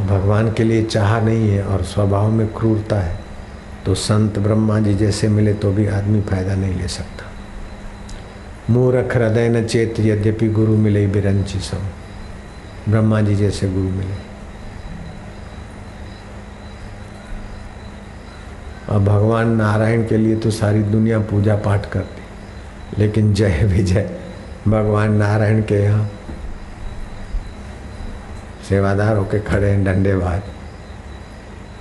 भगवान के लिए चाह नहीं है और स्वभाव में क्रूरता है तो संत ब्रह्मा जी जैसे मिले तो भी आदमी फ़ायदा नहीं ले सकता। मूर्ख हृदय न चेत, यद्यपि गुरु मिले बिरंची सब। ब्रह्मा जी जैसे गुरु मिले। और भगवान नारायण के लिए तो सारी दुनिया पूजा पाठ करती, लेकिन जय विजय, भगवान नारायण के यहाँ सेवादार होके खड़े हैं डंडेबाज।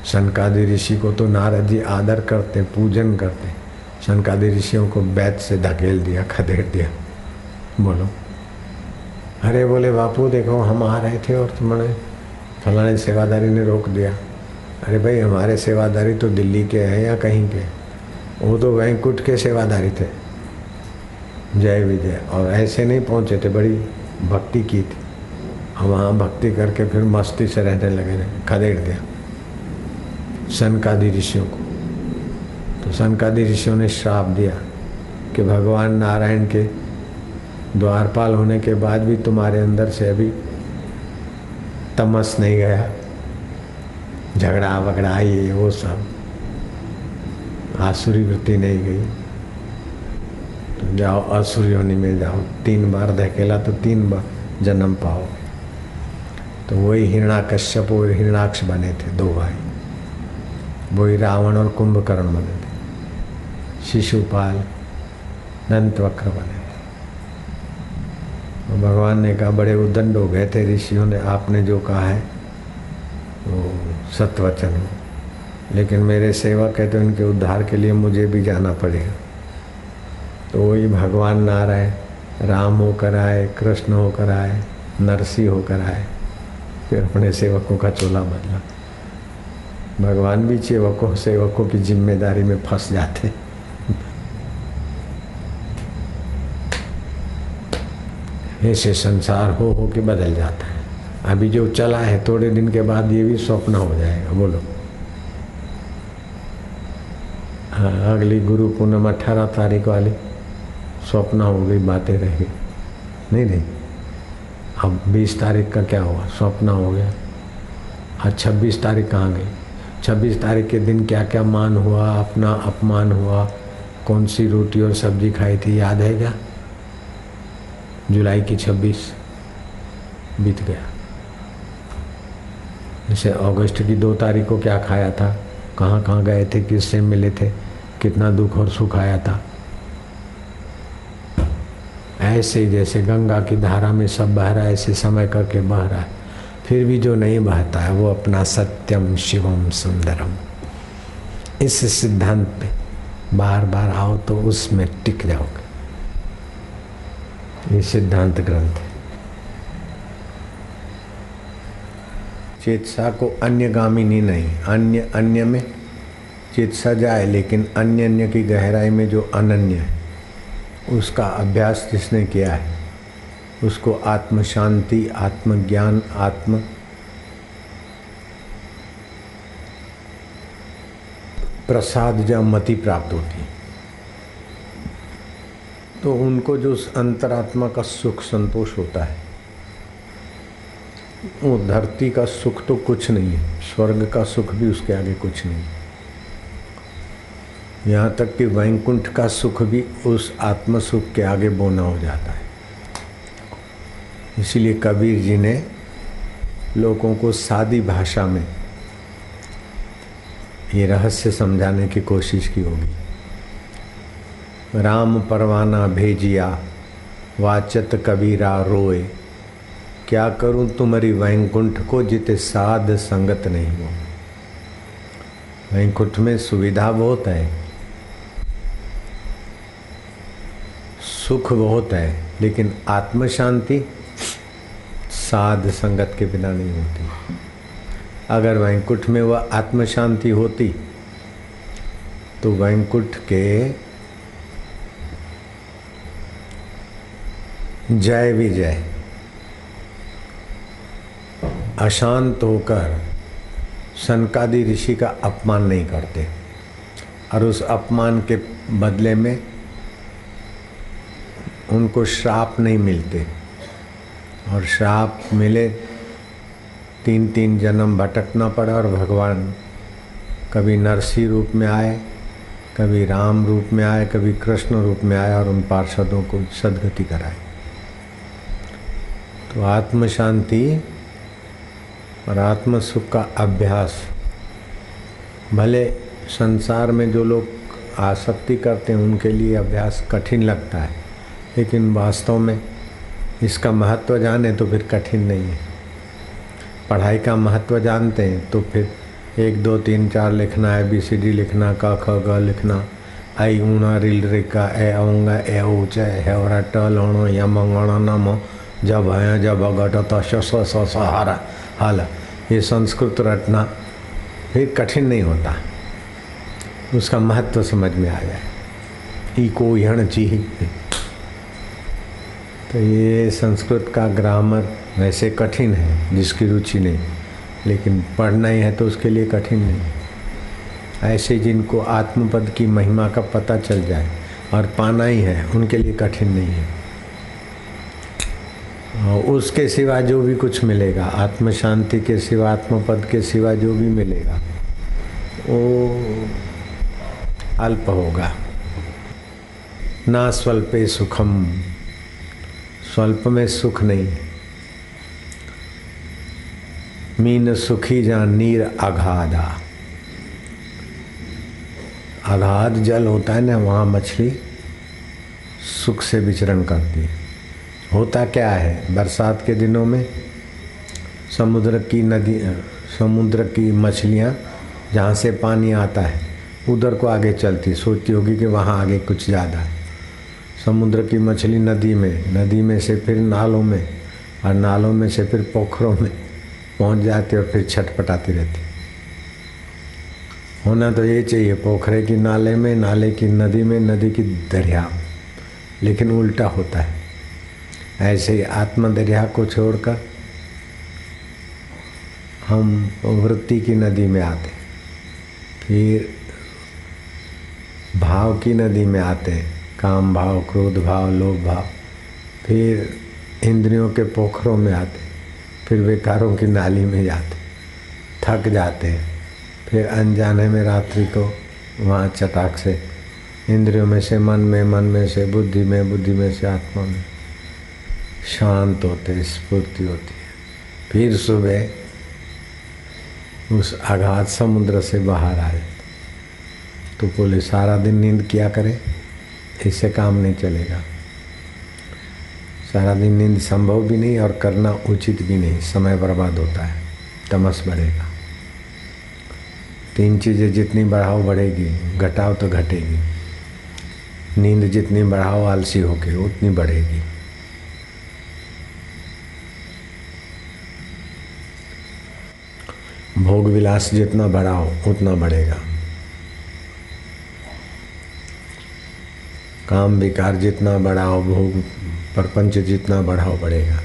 सनकादि ऋषि को तो नारद जी आदर करते, पूजन करते। सनकादि ऋषियों को बैत से धकेल दिया, खदेड़ दिया। बोलो। अरे बोले, बापू, देखो, हम आ रहे थे और तुमने फलाने सेवादारी ने रोक दिया। अरे भाई, हमारे सेवादारी तो दिल्ली के हैं या कहीं के? वो तो वैंकुट के सेवादारी थे। जय विजय। और ऐसे नहीं पहुँचे थे, बड़ी भक्ति की थी। वहाँ भक्ति करके फिर मस्ती से रहने लगे खदेड़ दिया। सनकादि ऋषियों को। तो सनकादि ऋषियों ने श्राप दिया कि भगवान नारायण के द्वारपाल होने के बाद भी तुम्हारे अंदर से अभी तमस नहीं गया। झगड़ा वगड़ा, ये, वो सब। आसुरी वृत्ति नहीं गई। तो जाओ असुर योनि में जाओ। तीन बार धकेला तो तीन बार जन्म पाओ तो वही हिरणा कश्यप और हिरणाक्ष बने थे, दो भाई। वही रावण और कुंभकर्ण बने थे। शिशुपाल दंत वक्र बने थे। भगवान ने कहा, बड़े उदंड हो गए थे ऋषियों ने, आपने जो कहा है, वो सत्वचन लेकिन मेरे सेवक है तो इनके उद्धार के लिए मुझे भी जाना पड़ेगा। तो वही भगवान नारायण, राम होकर आए, कृष्ण होकर आए, नरसी होकर आए। फिर अपने सेवकों का चोला बदला भगवान भी सेवकों सेवकों की ज़िम्मेदारी में फंस जाते। ऐसे संसार हो हो के बदल जाता है। अभी जो चला है, थोड़े दिन के बाद ये भी स्वप्न हो जाएगा, बोलो। हाँ अगली गुरु पूनम अठारह तारीख वाली, स्वप्न हो गई बातें रह गई नहीं नहीं। अब बीस तारीख का क्या हुआ? स्वप्न हो गया। आज छब्बीस तारीख कहाँ गई? छब्बीस तारीख के दिन क्या क्या मान हुआ, अपना अपमान हुआ? कौन सी रोटी और सब्ज़ी खाई थी, याद है क्या? जुलाई की छब्बीस बीत गया। जैसे अगस्त की दो तारीख को क्या खाया था? कहाँ कहाँ गए थे? किससे मिले थे? कितना दुख और सुख आया था? ऐसे ही जैसे गंगा की धारा में सब बह रहा है, ऐसे समय करके बह रहा है। फिर भी जो नहीं बहता है, वो अपना सत्यम शिवम सुंदरम। इस सिद्धांत पे बार बार आओ तो उसमें टिक जाओगे। ये सिद्धांत ग्रंथ है। चेतसा को अन्य गामिनी नहीं अन्य अन्य में चित्सा जाए, लेकिन अन्य अन्य की गहराई में जो अनन्य है। उसका अभ्यास जिसने किया है, उसको आत्म शांति आत्मज्ञान, आत्म प्रसाद या मति प्राप्त होती है। तो उनको जो अंतरात्मा का सुख संतोष होता है, वो धरती का सुख तो कुछ नहीं है, स्वर्ग का सुख भी उसके आगे कुछ नहीं है। यहाँ तक कि वैकुंठ का सुख भी उस आत्म सुख के आगे बोना हो जाता है। इसीलिए कबीर जी ने लोगों को सादी भाषा में ये रहस्य समझाने की कोशिश की होगी। राम परवाना भेजिया, वाचत कबीरा रोए। क्या करूँ तुम्हारी वैकुंठ को जिते साध संगत नहीं हो? वैकुंठ में सुविधा बहुत है। सुख बहुत है, लेकिन आत्म शांति साध संगत के बिना नहीं होती। अगर वैंकुट में वह आत्म शांति होती तो वैंकुट के जय विजय, अशांत होकर सनकादि ऋषि का अपमान नहीं करते। और उस अपमान के बदले में उनको श्राप नहीं मिलते। और श्राप मिले तीन तीन जन्म भटकना पड़ा और भगवान कभी नरसी रूप में आए, कभी राम रूप में आए, कभी कृष्ण रूप में आए और उन पार्षदों को सदगति कराए तो आत्म शांति और आत्म सुख का अभ्यास, भले संसार में जो लोग आसक्ति करते हैं, उनके लिए अभ्यास कठिन लगता है। लेकिन वास्तव में इसका महत्व जाने तो फिर कठिन नहीं है। पढ़ाई का महत्व जानते हैं तो फिर एक, दो, तीन, चार लिखना है बी सी डी लिखना, क, ख, ग लिखना। आई ऊणा रिल, रिका ए औंगा ए ऊँचा है और ट लौणो यम गण नम जब है जब अगट त स स स हारा हाल ये संस्कृत रटना फिर कठिन नहीं होता। उसका महत्व समझ में आ जाए। ई को यण ची तो ये संस्कृत का ग्रामर वैसे कठिन है, जिसकी रुचि नहीं। लेकिन पढ़ना ही है तो उसके लिए कठिन नहीं। ऐसे जिनको आत्मपद की महिमा का पता चल जाए और पाना ही है, उनके लिए कठिन नहीं है। और उसके सिवा जो भी कुछ मिलेगा आत्म शांति के सिवा, आत्मपद के सिवा जो भी मिलेगा, वो अल्प होगा। ना स्वल्पे सुखम स्वल्प में सुख नहीं। मीन सुखी जा नीर अघाधा अघाध जल होता है ना, वहाँ मछली सुख से विचरण करती है। होता क्या है? बरसात के दिनों में समुद्र की नदी, समुद्र की मछलियाँ जहाँ से पानी आता है, उधर को आगे चलती सोचती होगी कि वहाँ आगे कुछ ज़्यादा है। समुद्र की मछली नदी में नदी में से फिर नालों में, और नालों में से फिर पोखरों में पहुँच जाती और फिर छटपटाती रहती। होना तो ये चाहिए, पोखरे की नाले में, नाले की नदी में, नदी की दरिया लेकिन उल्टा होता है। ऐसे ही आत्म दरिया को छोड़कर हम वृत्ति की नदी में आते फिर भाव की नदी में आते हैं। काम भाव, क्रोध भाव, लोभ भाव। फिर इंद्रियों के पोखरों में आते, फिर विकारों की नाली में जाते, थक जाते। हैं फिर अनजाने में रात्रि को वहाँ चटाक से, इंद्रियों में से, मन में मन में से, बुद्धि में बुद्धि में से, आत्मा में शांत होते, स्फूर्ति होती है। फिर सुबह उस आघात समुद्र से बाहर आए। तो बोले, सारा दिन नींद किया करे? इससे काम नहीं चलेगा। सारा दिन नींद संभव भी नहीं और करना उचित भी नहीं। समय बर्बाद होता है, तमस बढ़ेगा। तीन चीज़ें जितनी बढ़ाओ बढ़ेगी, घटाओ तो घटेगी। नींद जितनी बढ़ाओ, आलसी होके उतनी बढ़ेगी। भोग विलास जितना बढ़ाओ, उतना बढ़ेगा। काम विकार जितना बढ़ाओ, भोग प्रपंच जितना बढ़ाओ बढ़ेगा।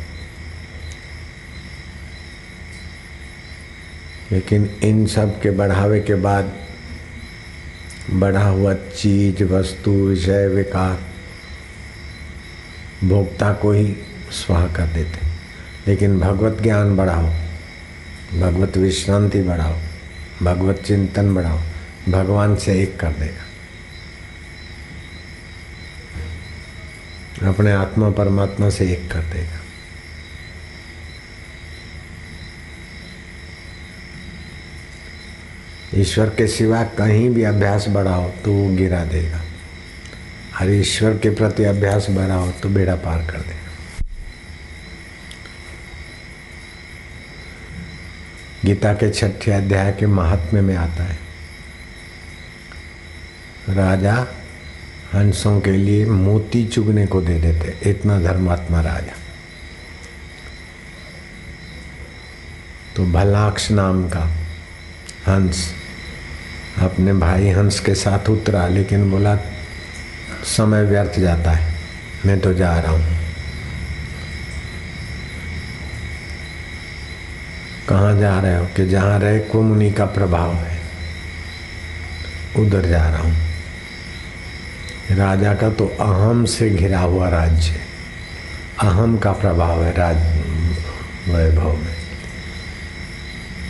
लेकिन इन सब के बढ़ावे के बाद बढ़ा हुआ चीज़, वस्तु, विषय, विकार, भोक्ता को ही स्वाह कर देते। लेकिन भगवत ज्ञान बढ़ाओ, भगवत विश्रांति बढ़ाओ, भगवत चिंतन बढ़ाओ, भगवान से एक कर देगा। अपने आत्मा परमात्मा से एक कर देगा। ईश्वर के सिवा कहीं भी अभ्यास बढ़ाओ तो वो गिरा देगा। हर ईश्वर के प्रति अभ्यास बढ़ाओ तो बेड़ा पार कर देगा। गीता के छठे अध्याय के महात्म्य में आता है। राजा हंसों के लिए मोती चुगने को दे देते। इतना धर्मात्मा राजा। तो भलाक्ष नाम का हंस अपने भाई हंस के साथ उतरा, लेकिन बोला, समय व्यर्थ जाता है, मैं तो जा रहा हूँ। कहाँ जा रहे हो? कि जहाँ रहे को मुनि का प्रभाव है, उधर जा रहा हूँ। राजा का तो अहम से घिरा हुआ राज्य अहम का प्रभाव है राज, वैभव में।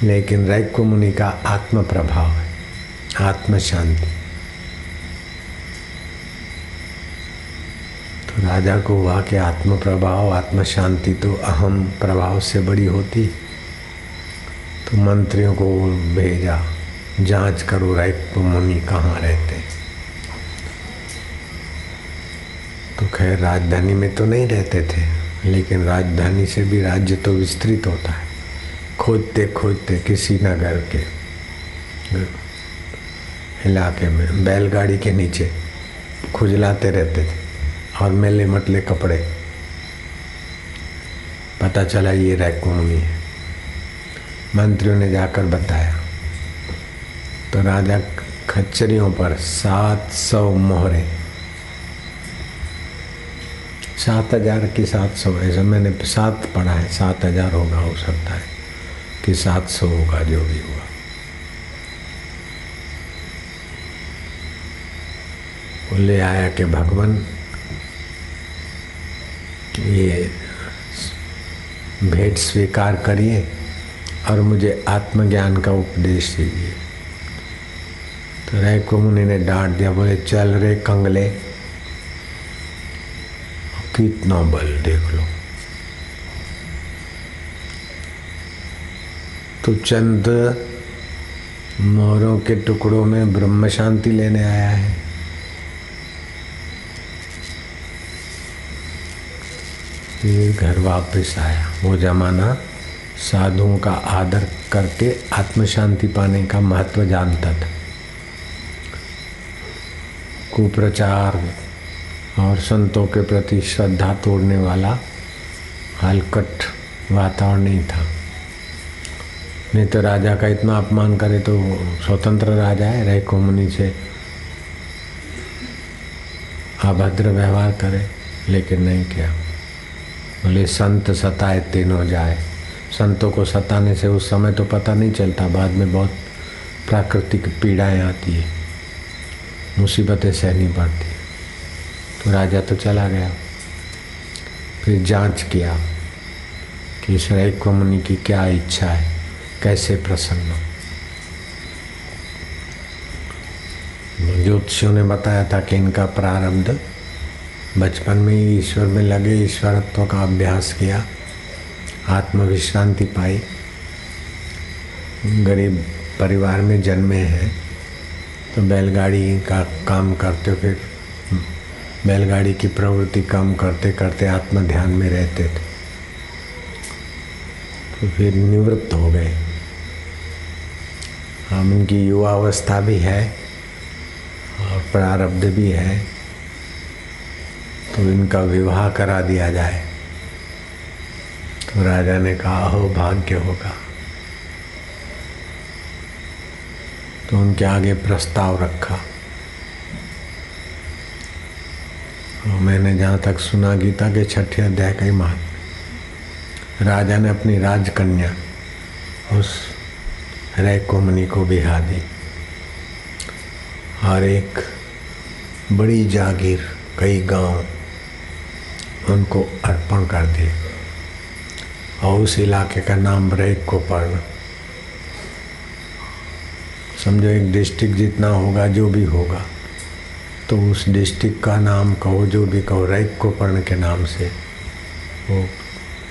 लेकिन रैक्य मुनि का आत्म प्रभाव है आत्म शांति तो राजा को हुआ कि आत्म प्रभाव आत्म शांति तो अहम प्रभाव से बड़ी होती। तो मंत्रियों को भेजा, जाँच करो रैक्य मुनि कहाँ रहते हैं। तो खैर राजधानी में तो नहीं रहते थे, लेकिन राजधानी से भी राज्य तो विस्तृत होता है। खोजते खोजते किसी नगर के इलाके में बैलगाड़ी के नीचे खुजलाते रहते थे और मेले मतले कपड़े। पता चला ये रैकुमुनि है। मंत्रियों ने जाकर बताया तो राजा खच्चरियों पर सात सौ मोहरे सात हज़ार की सात सौ ऐसा मैंने सात पढ़ा है, सात हज़ार होगा, हो सकता है कि सात सौ होगा जो भी हुआ। ले आया कि भगवान, ये भेंट स्वीकार करिए और मुझे आत्मज्ञान का उपदेश दीजिए। तो रे को मुनि ने डांट दिया, बोले, चल रे कंगले। कितना बल देख लो। तो चंद, मोरों के टुकड़ों में ब्रह्म शांति लेने आया है। फिर घर वापस आया। वो जमाना साधुओं का आदर करके आत्म शांति पाने का महत्व जानता था। कुप्रचार और संतों के प्रति श्रद्धा तोड़ने वाला हलकट वातावरण नहीं था। नहीं तो राजा का इतना अपमान करे तो स्वतंत्र राजा है रह मुनि से अभद्र व्यवहार करे, लेकिन नहीं किया। बोले, संत सताए तीनों जाए। संतों को सताने से उस समय तो पता नहीं चलता, बाद में बहुत प्राकृतिक पीड़ाएँ आती है। मुसीबतें सहनी पड़ती। है तो राजा तो चला गया। फिर जाँच किया कि इस रैक मुनि की क्या इच्छा है, कैसे प्रसन्न ज्योतिषियों ने बताया था कि इनका प्रारब्ध बचपन में ही ईश्वर में लगे ईश्वरत्व का अभ्यास किया, आत्मविश्रांति पाई। गरीब परिवार में जन्मे हैं तो बैलगाड़ी का काम करते फिर बैलगाड़ी की प्रवृत्ति कम करते करते आत्म ध्यान में रहते थे। तो फिर निवृत्त हो गए। हम उनकी युवावस्था भी है और प्रारब्ध भी है। तो इनका विवाह करा दिया जाए। तो राजा ने कहा हो भाग्य होगा। तो उनके आगे प्रस्ताव रखा और मैंने जहाँ तक सुना, गीता के छठे अध्याय का ही महात्म राजा ने अपनी राजकन्या उस रैकोमनी को बिहा दी और एक बड़ी जागीर, कई गाँव उनको अर्पण कर दिए और उस इलाके का नाम रैक को पढ़ना समझो एक डिस्ट्रिक्ट जितना होगा, जो भी होगा। तो उस डिस्ट्रिक्ट का नाम कहो, जो भी कहो रैक को नाम से वो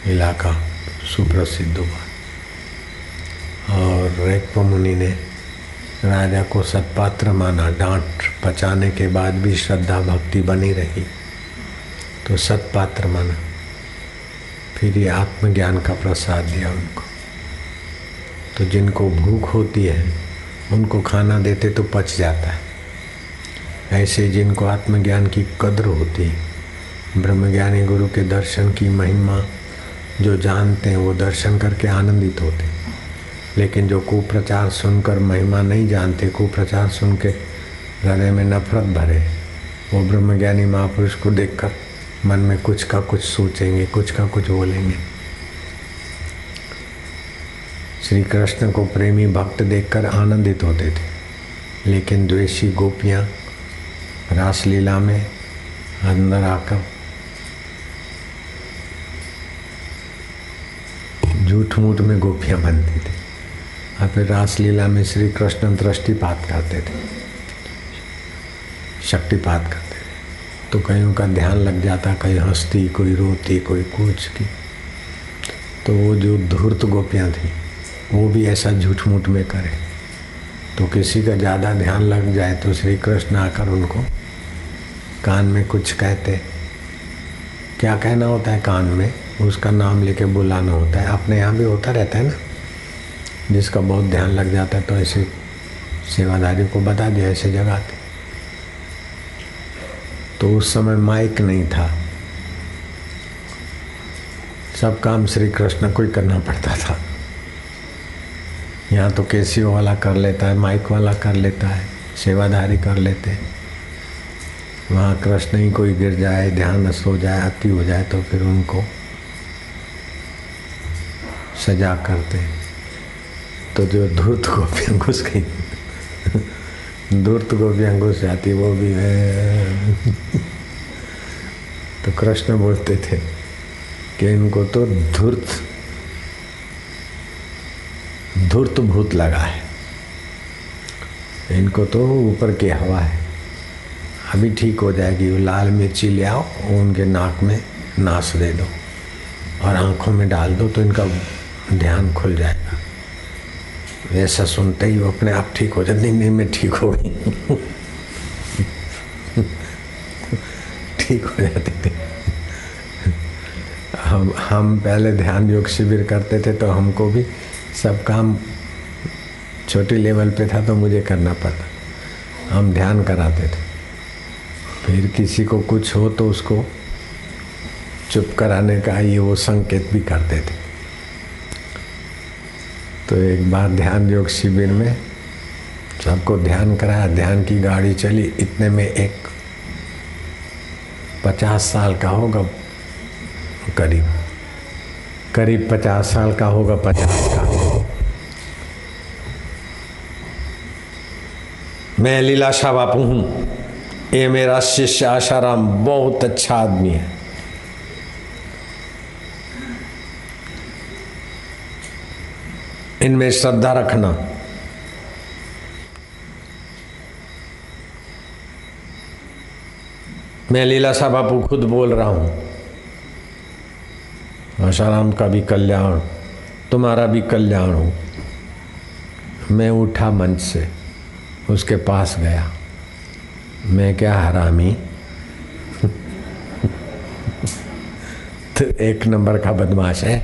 इलाका सुप्रसिद्ध हुआ। और रैक मुनि ने राजा को सत्पात्र माना। डांट पचाने के बाद भी श्रद्धा भक्ति बनी रही तो सत्पात्र माना। फिर ये आत्मज्ञान का प्रसाद दिया उनको। तो जिनको भूख होती है, उनको खाना देते तो पच जाता है। ऐसे जिनको आत्मज्ञान की कद्र होती। ब्रह्मज्ञानी गुरु के दर्शन की महिमा, जो जानते हैं, वो दर्शन करके आनंदित होते। लेकिन जो कुप्रचार सुनकर महिमा नहीं जानते, कुप्रचार सुन के हृदय में नफरत भरे, वो ब्रह्मज्ञानी महापुरुष को देखकर मन में कुछ का कुछ सोचेंगे, कुछ का कुछ बोलेंगे। श्री कृष्ण को प्रेमी भक्त देखकर आनंदित होते थे। लेकिन द्वेषी गोपियाँ रासलीला में अंदर आकर झूठ मूठ में गोपियाँ बनती थी। और फिर रासलीला में श्री कृष्ण दृष्टिपात करते थे। शक्तिपात करते थे। तो कईयों का ध्यान लग जाता कहीं हंसती, कोई रोती, कोई कुछ की तो वो जो धूर्त गोपियाँ थी, वो भी ऐसा झूठ मूठ में करे। तो किसी का ज़्यादा ध्यान लग जाए तो श्री कृष्ण आकर उनको कान में कुछ कहते। क्या कहना होता है कान में? उसका नाम लेके बुलाना होता है। अपने यहाँ भी होता रहता है ना? जिसका बहुत ध्यान लग जाता है तो ऐसे सेवादारी को बता दिया ऐसे जगाते तो उस समय माइक नहीं था। सब काम श्री कृष्ण को ही करना पड़ता था। यहाँ तो केसियो वाला कर लेता है, माइक वाला कर लेता है सेवाधारी कर लेते हैं। वहाँ कृष्ण ही कोई गिर जाए, ध्यान हो जाए, अति हो जाए तो फिर उनको सजा करते हैं। तो जो धूर्त गोपियाँ घुस गई धूर्त गोपियाँ घुस जाती, वो भी है। तो कृष्ण बोलते थे कि इनको तो धूर्त धूर्त भूत लगा है। इनको तो ऊपर की हवा है। अभी ठीक हो जाएगी। लाल मिर्ची ले आओ, उनके नाक में नाश दे दो और आँखों में डाल दो तो इनका ध्यान खुल जाएगा। ऐसा सुनते ही वो अपने आप ठीक हो जाते नहीं, मैं ठीक हो गई। ठीक हो जाते थे। हम हम पहले ध्यान योग शिविर करते थे तो हमको भी सब काम छोटी लेवल पे था तो मुझे करना पड़ता। हम ध्यान कराते थे। फिर किसी को कुछ हो तो उसको चुप कराने का ये वो संकेत भी करते थे तो एक बार ध्यान योग शिविर में सबको ध्यान कराया, ध्यान की गाड़ी चली। इतने में एक पचास साल का होगा, करीब करीब पचास साल का होगा, पचास का मैं लीलाशाह बापू हूँ। ये मेरा शिष्य आशाराम बहुत अच्छा आदमी है। इनमें श्रद्धा रखना। मैं लीलाशाह बापू खुद बोल रहा हूँ। आशाराम का भी कल्याण, तुम्हारा भी कल्याण हो। मैं उठा मंच से, उसके पास गया। मैं क्या हरामी? तो एक नंबर का बदमाश है।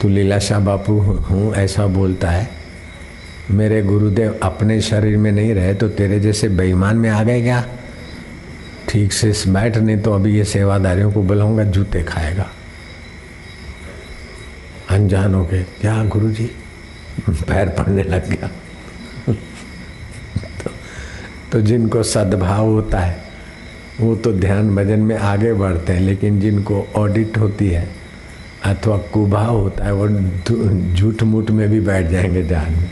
तू लीलाशाह बापू हूँ, ऐसा बोलता है। मेरे गुरुदेव अपने शरीर में नहीं रहे तो तेरे जैसे बेईमान में आ गए क्या? ठीक से बैठ, नहीं तो अभी ये सेवादारियों को बुलाऊँगा, जूते खाएगा। अनजान हो गए। क्या गुरु जी पैर पड़ने लग गया। तो जिनको सद्भाव होता है, वो तो ध्यान भजन में आगे बढ़ते हैं, लेकिन जिनको ऑडिट होती है अथवा कुभाव होता है, वो झूठ मूठ में भी बैठ जाएँगे ध्यान में।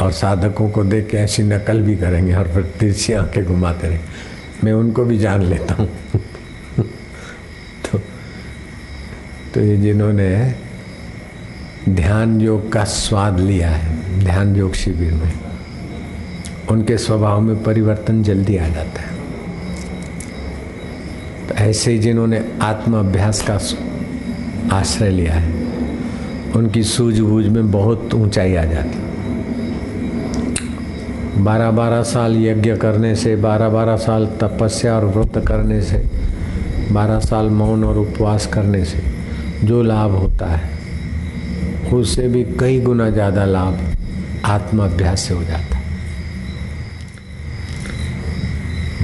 और साधकों को देख के ऐसी नकल भी करेंगे और फिर तिरछी आँखें घुमाते रहेंगे मैं उनको भी जान लेता हूँ। तो तो ये जिन्होंने ध्यान योग का स्वाद लिया है, ध्यान योग शिविर में उनके स्वभाव में परिवर्तन जल्दी आ जाता है। तो ऐसे जिन्होंने आत्माभ्यास का आश्रय लिया है, उनकी सूझबूझ में बहुत ऊंचाई आ जाती। बारह बारह साल यज्ञ करने से बारह बारह साल तपस्या और व्रत करने से, बारह साल मौन और उपवास करने से जो लाभ होता है, उससे भी कई गुना ज़्यादा लाभ आत्माभ्यास से हो जाता है।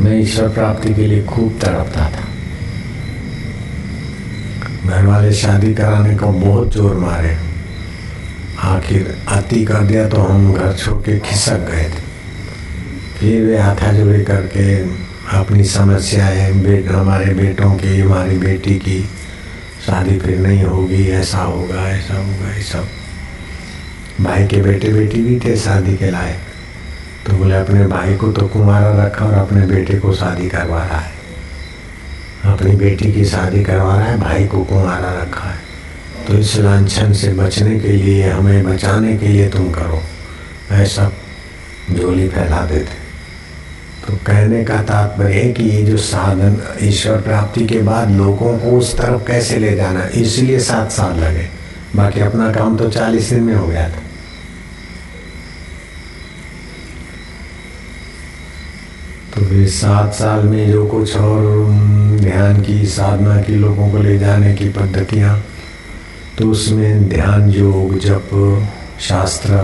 मैं ईश्वर प्राप्ति के लिए खूब तड़पता था। घर वाले शादी कराने को बहुत ज़ोर मारे। आखिर आती कर दिया तो हम घर छोड़ के खिसक गए थे। फिर वे हाथा जोड़ी करके अपनी समस्याएँ बेट हमारे बेटों की, हमारी बेटी की, शादी फिर नहीं होगी, ऐसा होगा ऐसा होगा ये सब भाई के बेटे बेटी भी थे, शादी के लायक। तो बोले, अपने भाई को तो कुमारा रखा और अपने बेटे को शादी करवा रहा है। अपनी बेटी की शादी करवा रहा है, भाई को कुमारा रखा है। तो इस लाछन से बचने के लिए, हमें बचाने के लिए तुम करो। ऐसा झोली फैला देते। तो कहने का तात्पर्य है कि ये जो साधन, ईश्वर प्राप्ति के बाद लोगों को उस तरफ़ कैसे ले जाना, इसलिए सात साल लगे। बाकी अपना काम तो चालीस दिन में हो गया था। फिर सात साल में जो कुछ और ध्यान की, साधना की, लोगों को ले जाने की पद्धतियाँ तो उसमें ध्यान योग, जप, शास्त्र,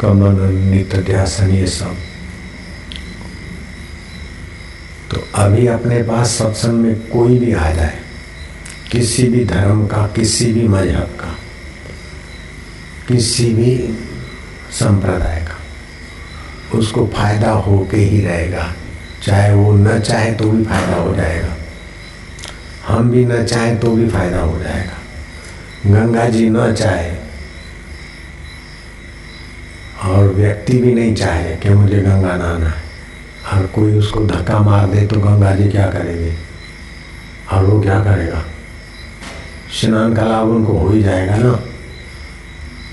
कमन नित्य ध्यासन ये सब। तो अभी अपने पास सत्संग में कोई भी आ जाए, किसी भी धर्म का, किसी भी मज़हब का, किसी भी संप्रदाय उसको फ़ायदा होके ही रहेगा। चाहे वो न चाहे तो भी फ़ायदा हो जाएगा। हम भी न चाहे तो भी फ़ायदा हो जाएगा। गंगा जी न चाहे और व्यक्ति भी नहीं चाहे कि मुझे गंगा नहाना है। और कोई उसको धक्का मार दे तो गंगा जी क्या करेंगे? और वो क्या करेगा? स्नान का लाभ उनको हो ही जाएगा ना।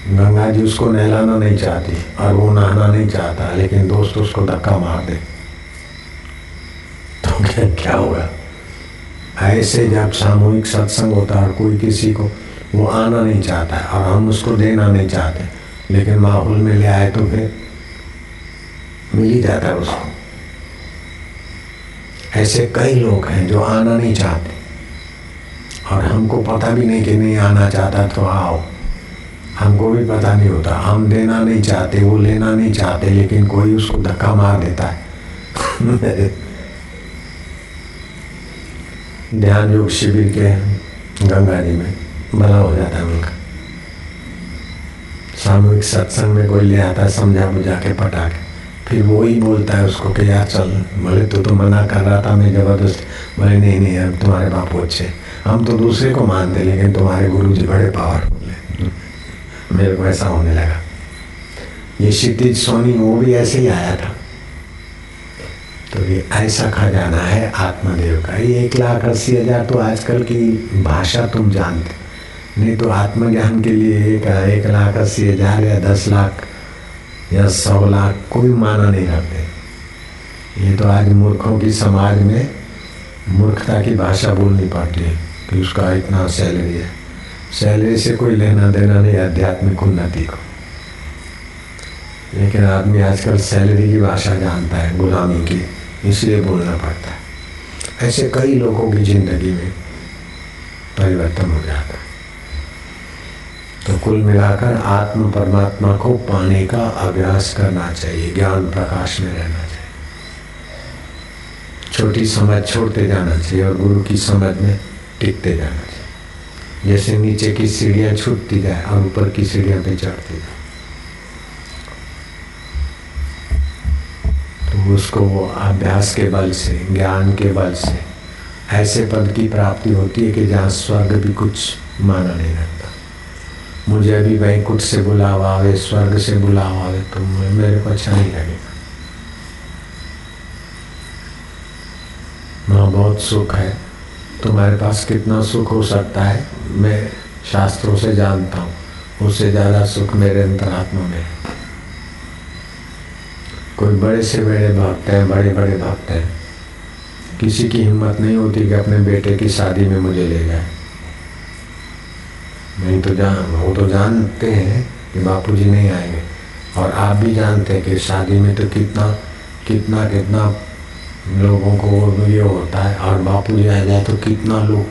गंगा जी उसको नहलाना नहीं चाहती और वो नहाना नहीं चाहता, लेकिन दोस्त उसको धक्का मार दे। तो क्या क्या होगा? ऐसे जब सामूहिक सत्संग होता है और कोई किसी को वो आना नहीं चाहता है और हम उसको देना नहीं चाहते, लेकिन माहौल में ले आए तो फिर मिल ही जाता है उसको। ऐसे कई लोग हैं जो आना नहीं चाहते और हमको पता भी नहीं कि नहीं आना चाहता तो आओ। हमको भी पता नहीं होता। हम देना नहीं चाहते, वो लेना नहीं चाहते, लेकिन कोई उसको धक्का मार देता है। ध्यान योग शिविर के गंगा जी में भला हो जाता है उनका। सामूहिक सत्संग में कोई ले आता है समझा बुझा के पटा के फिर वो ही बोलता है उसको कि, यार चल बोले तो तो मना कर रहा था, मैं ज़बरदस्त बोले, नहीं नहीं अब तुम्हारे बापू अच्छे हम तो दूसरे को मानते लेकिन तुम्हारे गुरु जी बड़े पावरफुल है। मेरे को ऐसा होने लगा। ये क्षितिज सोनी, वो भी ऐसे ही आया था। तो ये ऐसा खजाना है आत्मदेव का। ये एक लाख अस्सी हज़ार तो आजकल की भाषा तुम जानते। नहीं तो आत्मज्ञान के लिए एक एक लाख अस्सी हज़ार या दस लाख या सौ लाख कोई माना नहीं रखते ये तो आज मूर्खों की समाज में मूर्खता की भाषा बोलनी पड़ती है कि उसका इतना सैलरी है। सैलरी से कोई लेना देना नहीं, आध्यात्मिक उन्नति को। लेकिन आदमी आजकल सैलरी की भाषा जानता है, गुलामी की, इसलिए बोलना पड़ता है। ऐसे कई लोगों की ज़िंदगी में परिवर्तन हो जाता है। तो कुल मिलाकर आत्म परमात्मा को पाने का अभ्यास करना चाहिए, ज्ञान प्रकाश में रहना चाहिए। छोटी समझ छोड़ते जाना चाहिए और गुरु की समझ में टिकते जाना चाहिए। जैसे नीचे की सीढ़ियाँ छूटती जाए और ऊपर की सीढ़ियाँ पे चढ़ती जाए। तो उसको वो अभ्यास के बल से, ज्ञान के बल से, ऐसे पद की प्राप्ति होती है कि जहाँ स्वर्ग भी कुछ माना नहीं रहता। मुझे अभी वैकुंठ से बुलावा आवे, स्वर्ग से बुलावा आवे तो मेरे को अच्छा नहीं लगेगा। वहाँ बहुत सुख है। तुम्हारे पास कितना सुख हो सकता है, मैं शास्त्रों से जानता हूँ। उससे ज़्यादा सुख मेरे अंतरात्मा में है। कोई बड़े से बड़े भक्त हैं बड़े बड़े भक्त हैं। किसी की हिम्मत नहीं होती कि अपने बेटे की शादी में मुझे ले जाए। नहीं तो जान, वो तो जानते हैं कि बापूजी नहीं आएँगे। और आप भी जानते हैं कि शादी में तो कितना कितना कितना लोगों को ये होता है, और बापू जी आ जाए तो कितना लोग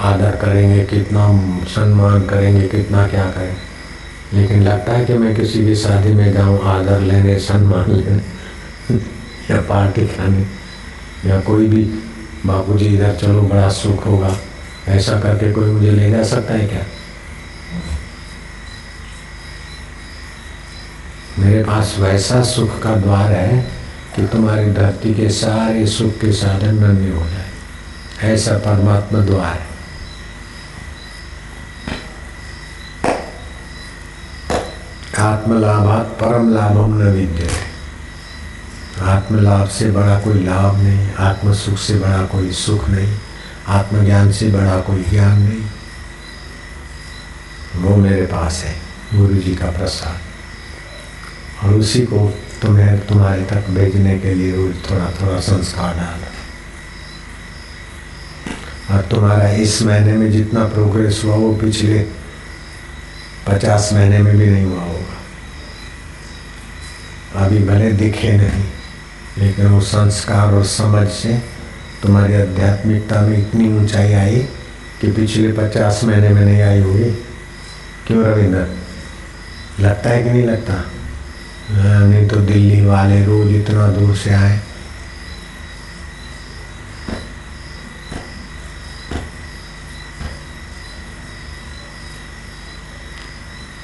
आदर करेंगे, कितना सम्मान करेंगे, कितना क्या करें लेकिन लगता है कि मैं किसी भी शादी में जाऊँ, आदर लेने, सम्मान लेने, या पार्टी खाने, या कोई भी बापूजी इधर चलो, बड़ा सुख होगा। ऐसा करके कोई मुझे ले जा सकता है क्या? मेरे पास वैसा सुख का द्वार है कि तुम्हारी धरती के सारे सुख के साधन नन्हे हो जाए। ऐसा परमात्मा द्वार है। आत्मलाभात परम लाभम न विद्य आत्मलाभ से बड़ा कोई लाभ नहीं आत्म सुख से बड़ा कोई सुख नहीं, आत्मज्ञान से बड़ा कोई ज्ञान नहीं। वो मेरे पास है गुरु जी का प्रसाद। और उसी को तुम्हें तुम्हारे तक भेजने के लिए रोज थोड़ा थोड़ा संस्कार डाला। और तुम्हारा इस महीने में जितना प्रोग्रेस हुआ वो पिछले पचास महीने में भी नहीं हुआ होगा। अभी भले दिखे नहीं, लेकिन वो संस्कार और समझ से तुम्हारी आध्यात्मिकता में इतनी ऊंचाई आई कि पिछले पचास महीने में नहीं आई होगी। क्यों रविंद्र? लगता है कि नहीं लगता? नहीं तो दिल्ली वाले रोज इतना दूर से आए।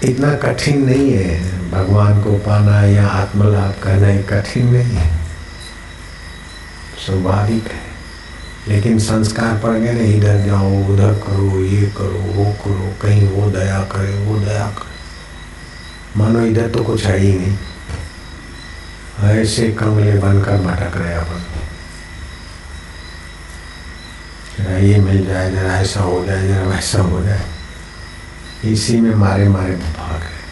इतना कठिन नहीं है भगवान को पाना या आत्मलाभ करना, ये कठिन नहीं है। स्वाभाविक है। लेकिन संस्कार पड़ गए ना, इधर जाओ, उधर करो, ये करो, वो करो, कहीं वो दया करे, वो दया करे। मानो इधर तो कुछ है ही नहीं। ऐसे कमले बनकर भटक रहे अपन। ये मिल जाए, जरा ऐसा हो जाए, जरा वैसा हो जाए। इसी में मारे मारे भाग है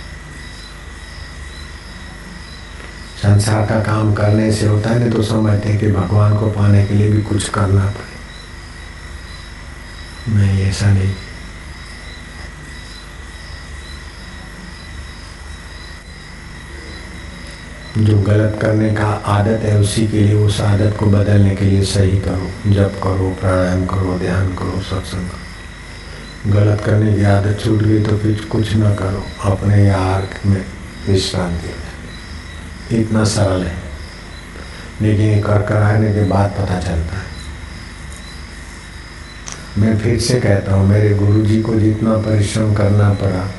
संसार का काम करने से होता है तो समझते हैं कि भगवान को पाने के लिए भी कुछ करना पड़े। नहीं, ऐसा नहीं। जो गलत करने का आदत है, उसी के लिए, उस आदत को बदलने के लिए सही करो। जप करो, प्राणायाम करो, ध्यान करो, सत्संग करो। गलत करने की आदत छूट गई तो फिर कुछ ना करो। अपने यार में विश्रांति इतना सरल है। लेकिन कर कराने के बाद पता चलता है। मैं फिर से कहता हूँ, मेरे गुरु जी को जितना परिश्रम करना पड़ा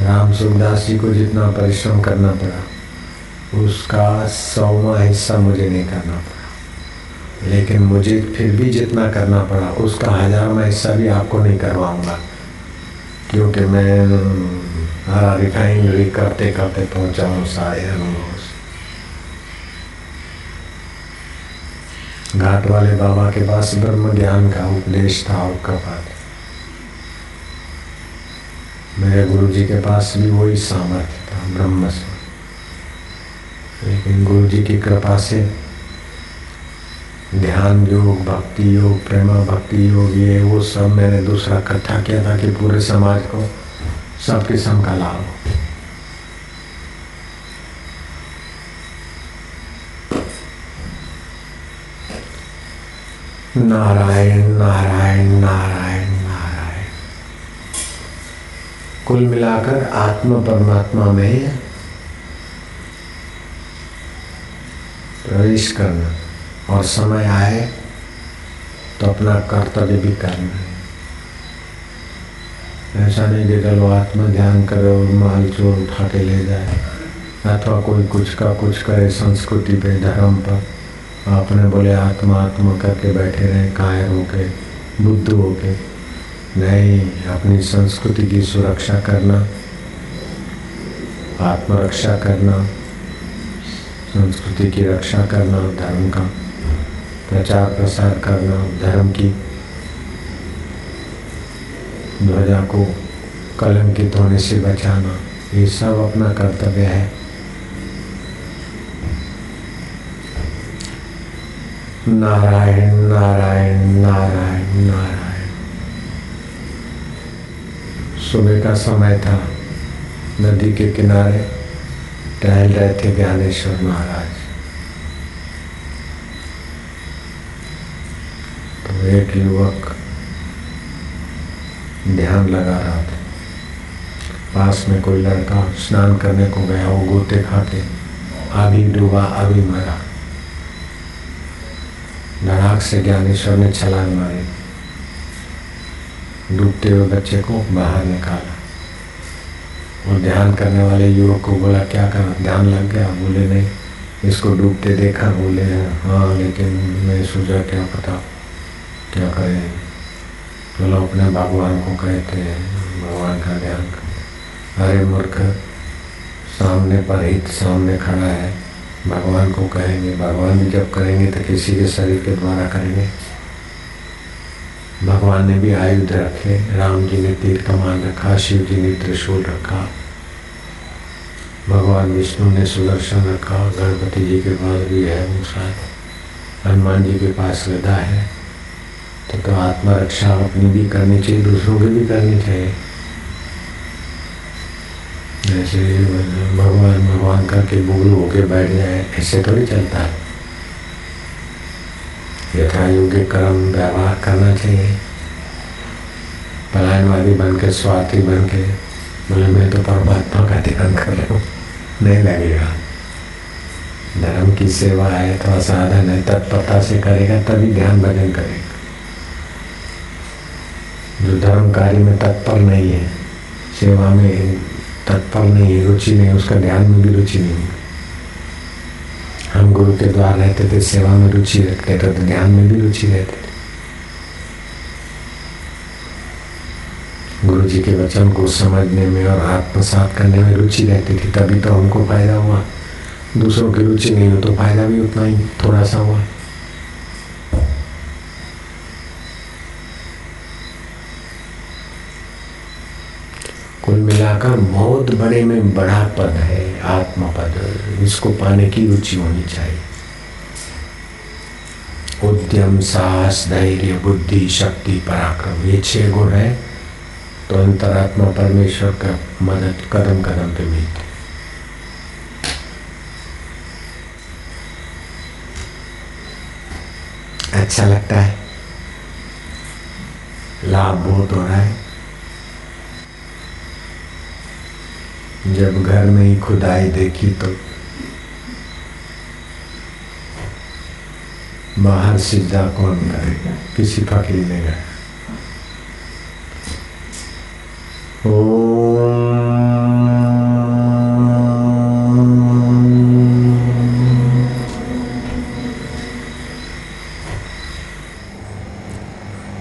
राम सुखदास जी को जितना परिश्रम करना पड़ा, उसका सौवा हिस्सा मुझे नहीं करना पड़ा। लेकिन मुझे फिर भी जितना करना पड़ा, उसका हजारवा हिस्सा भी आपको नहीं करवाऊँगा, क्योंकि मैं हरा रिफाइनरी करते करते पहुँचा हूँ सारे अनुभव घाट वाले बाबा के पास ब्रह्म ज्ञान का उपदेश था और कपात मेरे गुरु जी के पास भी वही सामर्थ्य था, ब्रह्म से। लेकिन गुरु जी की कृपा से ध्यान योग, भक्ति योग, प्रेमा, भक्ति योग, ये वो सब मैंने दूसरा इकट्ठा किया था कि पूरे समाज को सब किस्म का लाभ हो। नारायण नारायण नारायण। कुल मिलाकर आत्मा परमात्मा में प्रवेश करना। और समय आए तो अपना कर्तव्य भी करना है। ऐसा नहीं कि चलो आत्मा ध्यान करे और माल चोर उठा के ले जाए। अथवा कोई कुछ का कुछ करे, संस्कृति पे, धर्म पर। आपने बोले आत्मा आत्मा करके बैठे रहे कायर होके, बुद्ध होके। नहीं, अपनी संस्कृति की सुरक्षा करना, आत्मरक्षा करना, संस्कृति की रक्षा करना, धर्म का प्रचार प्रसार करना, धर्म की ध्वजा को कलंकित होने से बचाना, ये सब अपना कर्तव्य है। नारायण नारायण नारायण नारायण। सुबह का समय था। नदी के किनारे टहल रहे थे ज्ञानेश्वर महाराज। तो एक युवक ध्यान लगा रहा था। पास में कोई लड़का स्नान करने को गया वो गोते खाते। अभी डूबा, अभी मरा। धड़ाक से ज्ञानेश्वर ने छलांग मारी। डूबते हुए बच्चे को बाहर निकाला। और ध्यान करने वाले युवक को बोला, क्या कर? ध्यान लग गया? बोले, नहीं। इसको डूबते देखा, बोले हाँ लेकिन मैं सोचा, क्या पता क्या करें? चलो तो अपने भगवान को कहते हैं, भगवान का ध्यान कर। अरे मूर्ख, सामने पर हित सामने खड़ा है। भगवान को कहेंगे, भगवान भी जब करेंगे तो किसी के शरीर के द्वारा करेंगे। भगवान ने भी आयुध रखे राम जी ने तीर कमान रखा शिव जी ने त्रिशूल रखा भगवान विष्णु ने सुदर्शन रखा गणपति जी के पास भी है वो साथ हनुमान जी के पास गदा है तो, तो आत्मरक्षा अपनी भी करनी चाहिए दूसरों की भी करनी चाहिए। जैसे भगवान भगवान करके बोल होके बैठ जाए ऐसे थोड़ी चलता है। यथा योग्य कर्म व्यवहार करना चाहिए। पलायनवादी बन के स्वार्थी बन के बोले, मैं तो परमात्मा का ध्यान कर रहा हूँ। नहीं लगेगा। धर्म की सेवा है तो साधन है तत्परता से करेगा, तभी ध्यान भजन करेगा। जो धर्म कार्य में तत्पर नहीं है, सेवा में तत्पर नहीं है, रुचि नहीं, उसका ध्यान में भी रुचि नहीं है। हम गुरु के द्वार रहते थे, सेवा में रुचि रखते थे तो ध्यान में भी रुचि रहते थे। गुरु जी के वचन को समझने में और आत्मसात करने में रुचि रहती थी, तभी तो हमको फ़ायदा हुआ। दूसरों की रुचि नहीं हो तो फ़ायदा भी उतना ही थोड़ा सा हुआ। कुल मिलाकर बहुत बड़े में बड़ा पद है आत्मा पद। इसको पाने की रुचि होनी चाहिए। उद्यम, साहस, धैर्य, बुद्धि, शक्ति, पराक्रम, ये छह गुण है तो अंतरात्मा परमेश्वर का मदद कदम कदम पे मिलती अच्छा लगता है? लाभ बहुत हो रहा है? जब घर में ही खुदाई देखी तो बाहर सिद्धा कौन करेगा किसी फकीर ने गए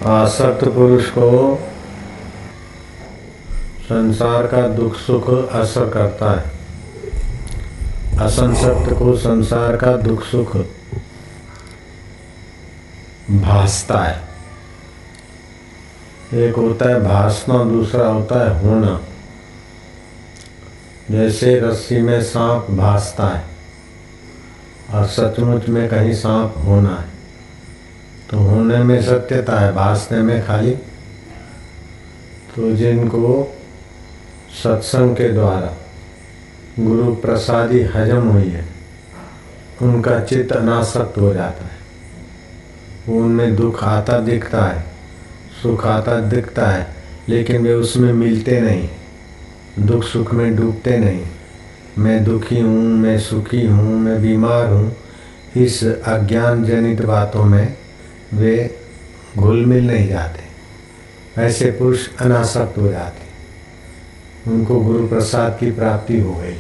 आसक्त पुरुष को संसार का दुख, सुख, असर करता है। असंसक्त को संसार का दुख, सुख भासता है। एक होता है भासना, दूसरा होता है होना। जैसे रस्सी में सांप भासता है और सचमुच में कहीं सांप होना है तो होने में सत्यता है, भासने में खाली। तो जिनको सत्संग के द्वारा। गुरु प्रसादी हजम हुई है। उनका चित्त अनासक्त हो जाता है। उनमें दुख आता दिखता है, सुख आता दिखता है, लेकिन वे उसमें मिलते नहीं। दुख सुख में डूबते नहीं। मैं दुखी हूँ, मैं सुखी हूँ, मैं बीमार हूँ। इस अज्ञान जनित बातों में वे घुल मिल नहीं जाते। ऐसे पुरुष अनासक्त हो जाते। उनको गुरु प्रसाद की प्राप्ति हो गई।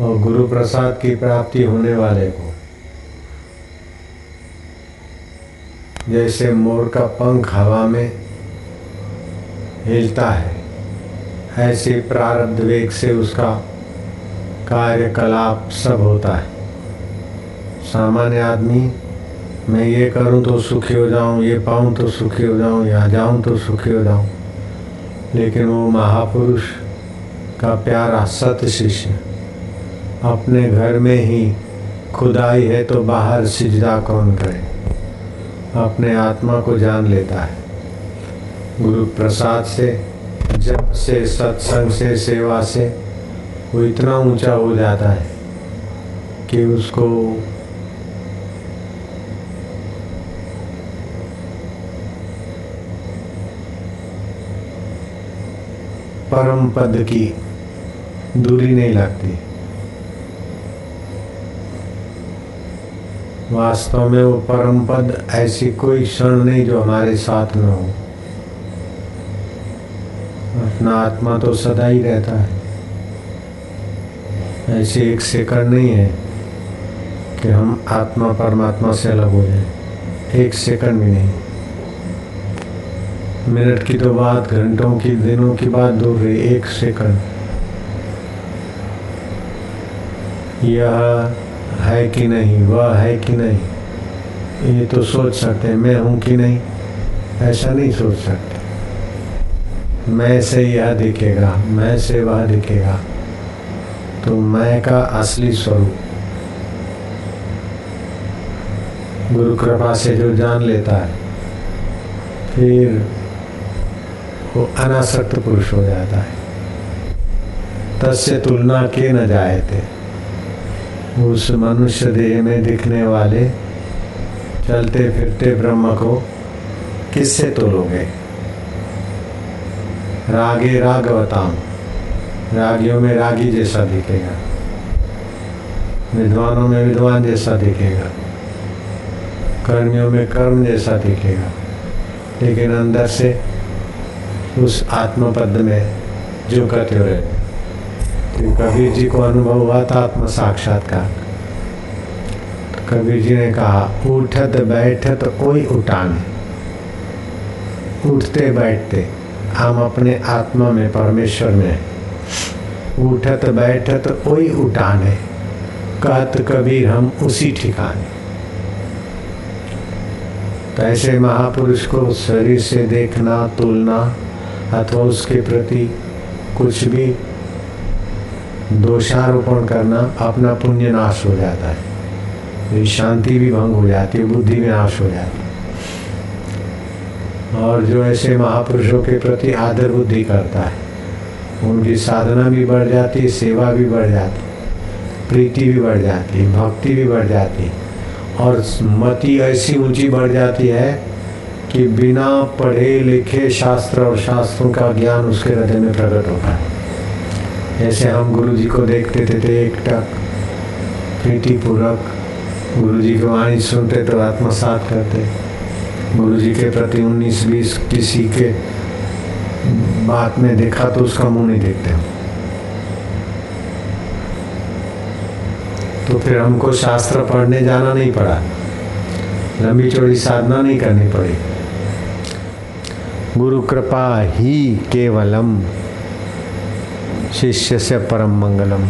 और गुरु प्रसाद की प्राप्ति होने वाले को, जैसे मोर का पंख हवा में हिलता है, ऐसे प्रारब्ध वेग से उसका कार्यकलाप सब होता है। सामान्य आदमी, मैं ये करूँ तो सुखी हो जाऊँ, ये पाऊँ तो सुखी हो जाऊँ, यहाँ जाऊँ तो सुखी हो जाऊँ। लेकिन वो महापुरुष का प्यारा सत शिष्य। अपने घर में ही खुदाई है तो बाहर सिजदा कौन करे? अपने आत्मा को जान लेता है। गुरु प्रसाद से जब से, सत्संग से, सेवा से वो इतना ऊँचा हो जाता है कि उसको परम पद की दूरी नहीं लगती। वास्तव में वो परम पद ऐसी कोई क्षण नहीं जो हमारे साथ न हो। अपना आत्मा तो सदा ही रहता है। ऐसे एक सेकंड नहीं है कि हम आत्मा परमात्मा से अलग हो जाए। एक सेकंड भी नहीं। मिनट की तो बात, घंटों की, दिनों की बात दूर रही एक सेकंड यह है कि नहीं, वह है कि नहीं, ये तो सोच सकते हैं, मैं हूँ कि नहीं, ऐसा नहीं सोच सकते। मैं से यह दिखेगा, मैं से वह दिखेगा तो मैं का असली स्वरूप। गुरु कृपा से जो जान लेता है, फिर वो अनासक्त पुरुष हो जाता है। तस्य तुलना के न जाए थे। उस मनुष्य देह में दिखने वाले चलते फिरते ब्रह्म को किससे तोलोगे? रागे राग रागवताम रागियों में रागी जैसा दिखेगा। विद्वानों में विद्वान जैसा दिखेगा। कर्मियों में कर्म जैसा दिखेगा। लेकिन अंदर से उस आत्मपद में जो कहते हुए। तो कबीर जी को अनुभव हुआ था आत्म साक्षात्कार। तो कबीर जी ने कहा, उठत बैठत कोई उठान उठते बैठते हम अपने आत्मा में, परमेश्वर में, उठत बैठत कोई उठाने कहत कबीर, हम उसी ठिकाने। तो ऐसे महापुरुष को शरीर से देखना, तुलना अथवा उसके प्रति कुछ भी दोषारोपण करना अपना पुण्य नाश हो जाता है। शांति भी भंग हो जाती है, बुद्धि भी नाश हो जाती है। और जो ऐसे महापुरुषों के प्रति आदर बुद्धि करता है, उनकी साधना भी बढ़ जाती है, सेवा भी बढ़ जाती प्रीति भी बढ़ जाती है, भक्ति भी बढ़ जाती है। और मति ऐसी ऊँची बढ़ जाती है कि बिना पढ़े लिखे शास्त्र और शास्त्रों का ज्ञान उसके हृदय में प्रकट होता है। जैसे हम गुरु जी को देखते थे, थे एक टक प्रीति पूर्वक गुरु जी की वाणी सुनते तो आत्मसात करते। गुरु जी के प्रति उन्नीस बीस किसी के बात में देखा तो उसका मुँह नहीं देखते तो फिर हमको शास्त्र पढ़ने जाना नहीं पड़ा। लंबी चौड़ी साधना नहीं करनी पड़ी। गुरु कृपा ही केवलम शिष्य से परम मंगलम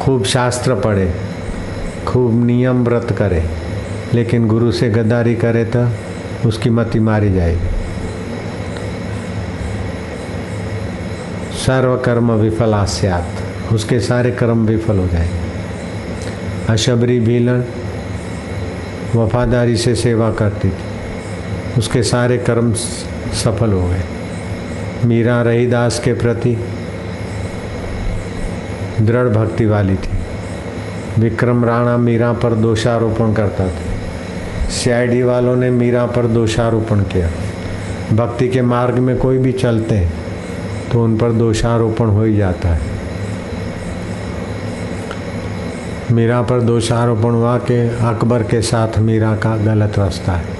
खूब शास्त्र पढ़े, खूब नियम व्रत करे, लेकिन गुरु से गद्दारी करे तो उसकी मति मारी जाएगी। सर्व कर्म विफलास्यात उसके सारे कर्म विफल हो जाएँगे। अशबरी भीलन वफादारी से सेवा करती थी। उसके सारे कर्म सफल हो गए। मीरा रहीदास के प्रति दृढ़ भक्ति वाली थी। विक्रम राणा मीरा पर दोषारोपण करता था। सीआईडी वालों ने मीरा पर दोषारोपण किया। भक्ति के मार्ग में कोई भी चलते हैं तो उन पर दोषारोपण हो ही जाता है। मीरा पर दोषारोपण हुआ कि अकबर के साथ मीरा का गलत रास्ता है।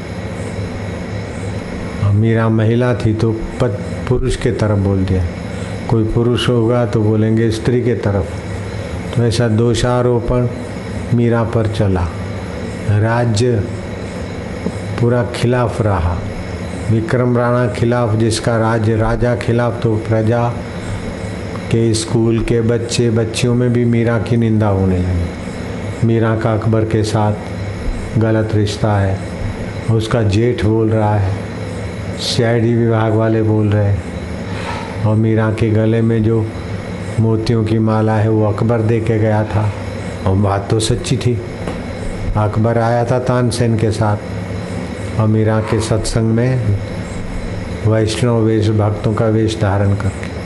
मीरा महिला थी तो पद पुरुष के तरफ़ बोल दिया। कोई पुरुष होगा तो बोलेंगे स्त्री के तरफ़। तो ऐसा दोषारोपण मीरा पर चला। राज्य पूरा खिलाफ रहा। विक्रम राणा खिलाफ जिसका राज्य राजा खिलाफ तो प्रजा के स्कूल के बच्चे, बच्चियों में भी मीरा की निंदा होने लगी। मीरा का अकबर के साथ गलत रिश्ता है। उसका जेठ बोल रहा है। सीआईडी विभाग वाले बोल रहे हैं। और मीरा के गले में जो मोतियों की माला है, वो अकबर दे के गया था। और बात तो सच्ची थी। अकबर आया था तानसेन के साथ। और मीरा के सत्संग में वैष्णव वेश, भक्तों का वेश धारण करके।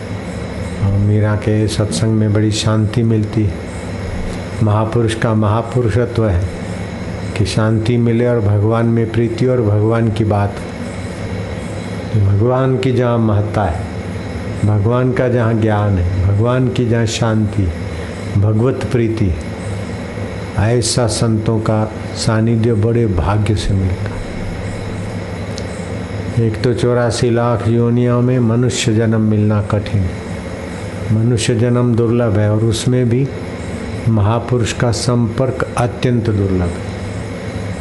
और मीरा के सत्संग में बड़ी शांति मिलती है। महापुरुष का महापुरुषत्व है कि शांति मिले और भगवान में प्रीति और भगवान की बात भगवान की जहाँ महत्ता है, भगवान का जहाँ ज्ञान है, भगवान की जहाँ शांति भगवत प्रीति ऐसा संतों का सानिध्य बड़े भाग्य से मिलता एक तो चौरासी लाख योनियों में मनुष्य जन्म मिलना कठिन मनुष्य जन्म दुर्लभ है और उसमें भी महापुरुष का संपर्क अत्यंत दुर्लभ है।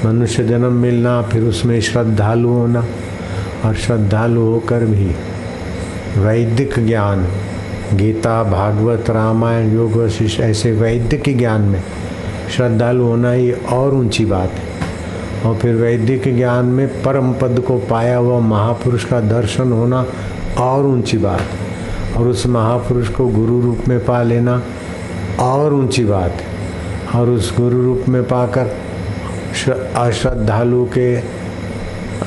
मनुष्य जन्म मिलना, फिर उसमें श्रद्धालु होना और श्रद्धालु होकर भी वैदिक ज्ञान, गीता, भागवत, रामायण, योग वशिष्ठ, ऐसे वैदिक ज्ञान में श्रद्धालु होना ही और ऊँची बात है। और फिर वैदिक ज्ञान में परम पद को पाया हुआ महापुरुष का दर्शन होना और ऊँची बात है। और उस महापुरुष को गुरु रूप में पा लेना और ऊँची बात है। और उस गुरु रूप में पाकर अश्रद्धालु के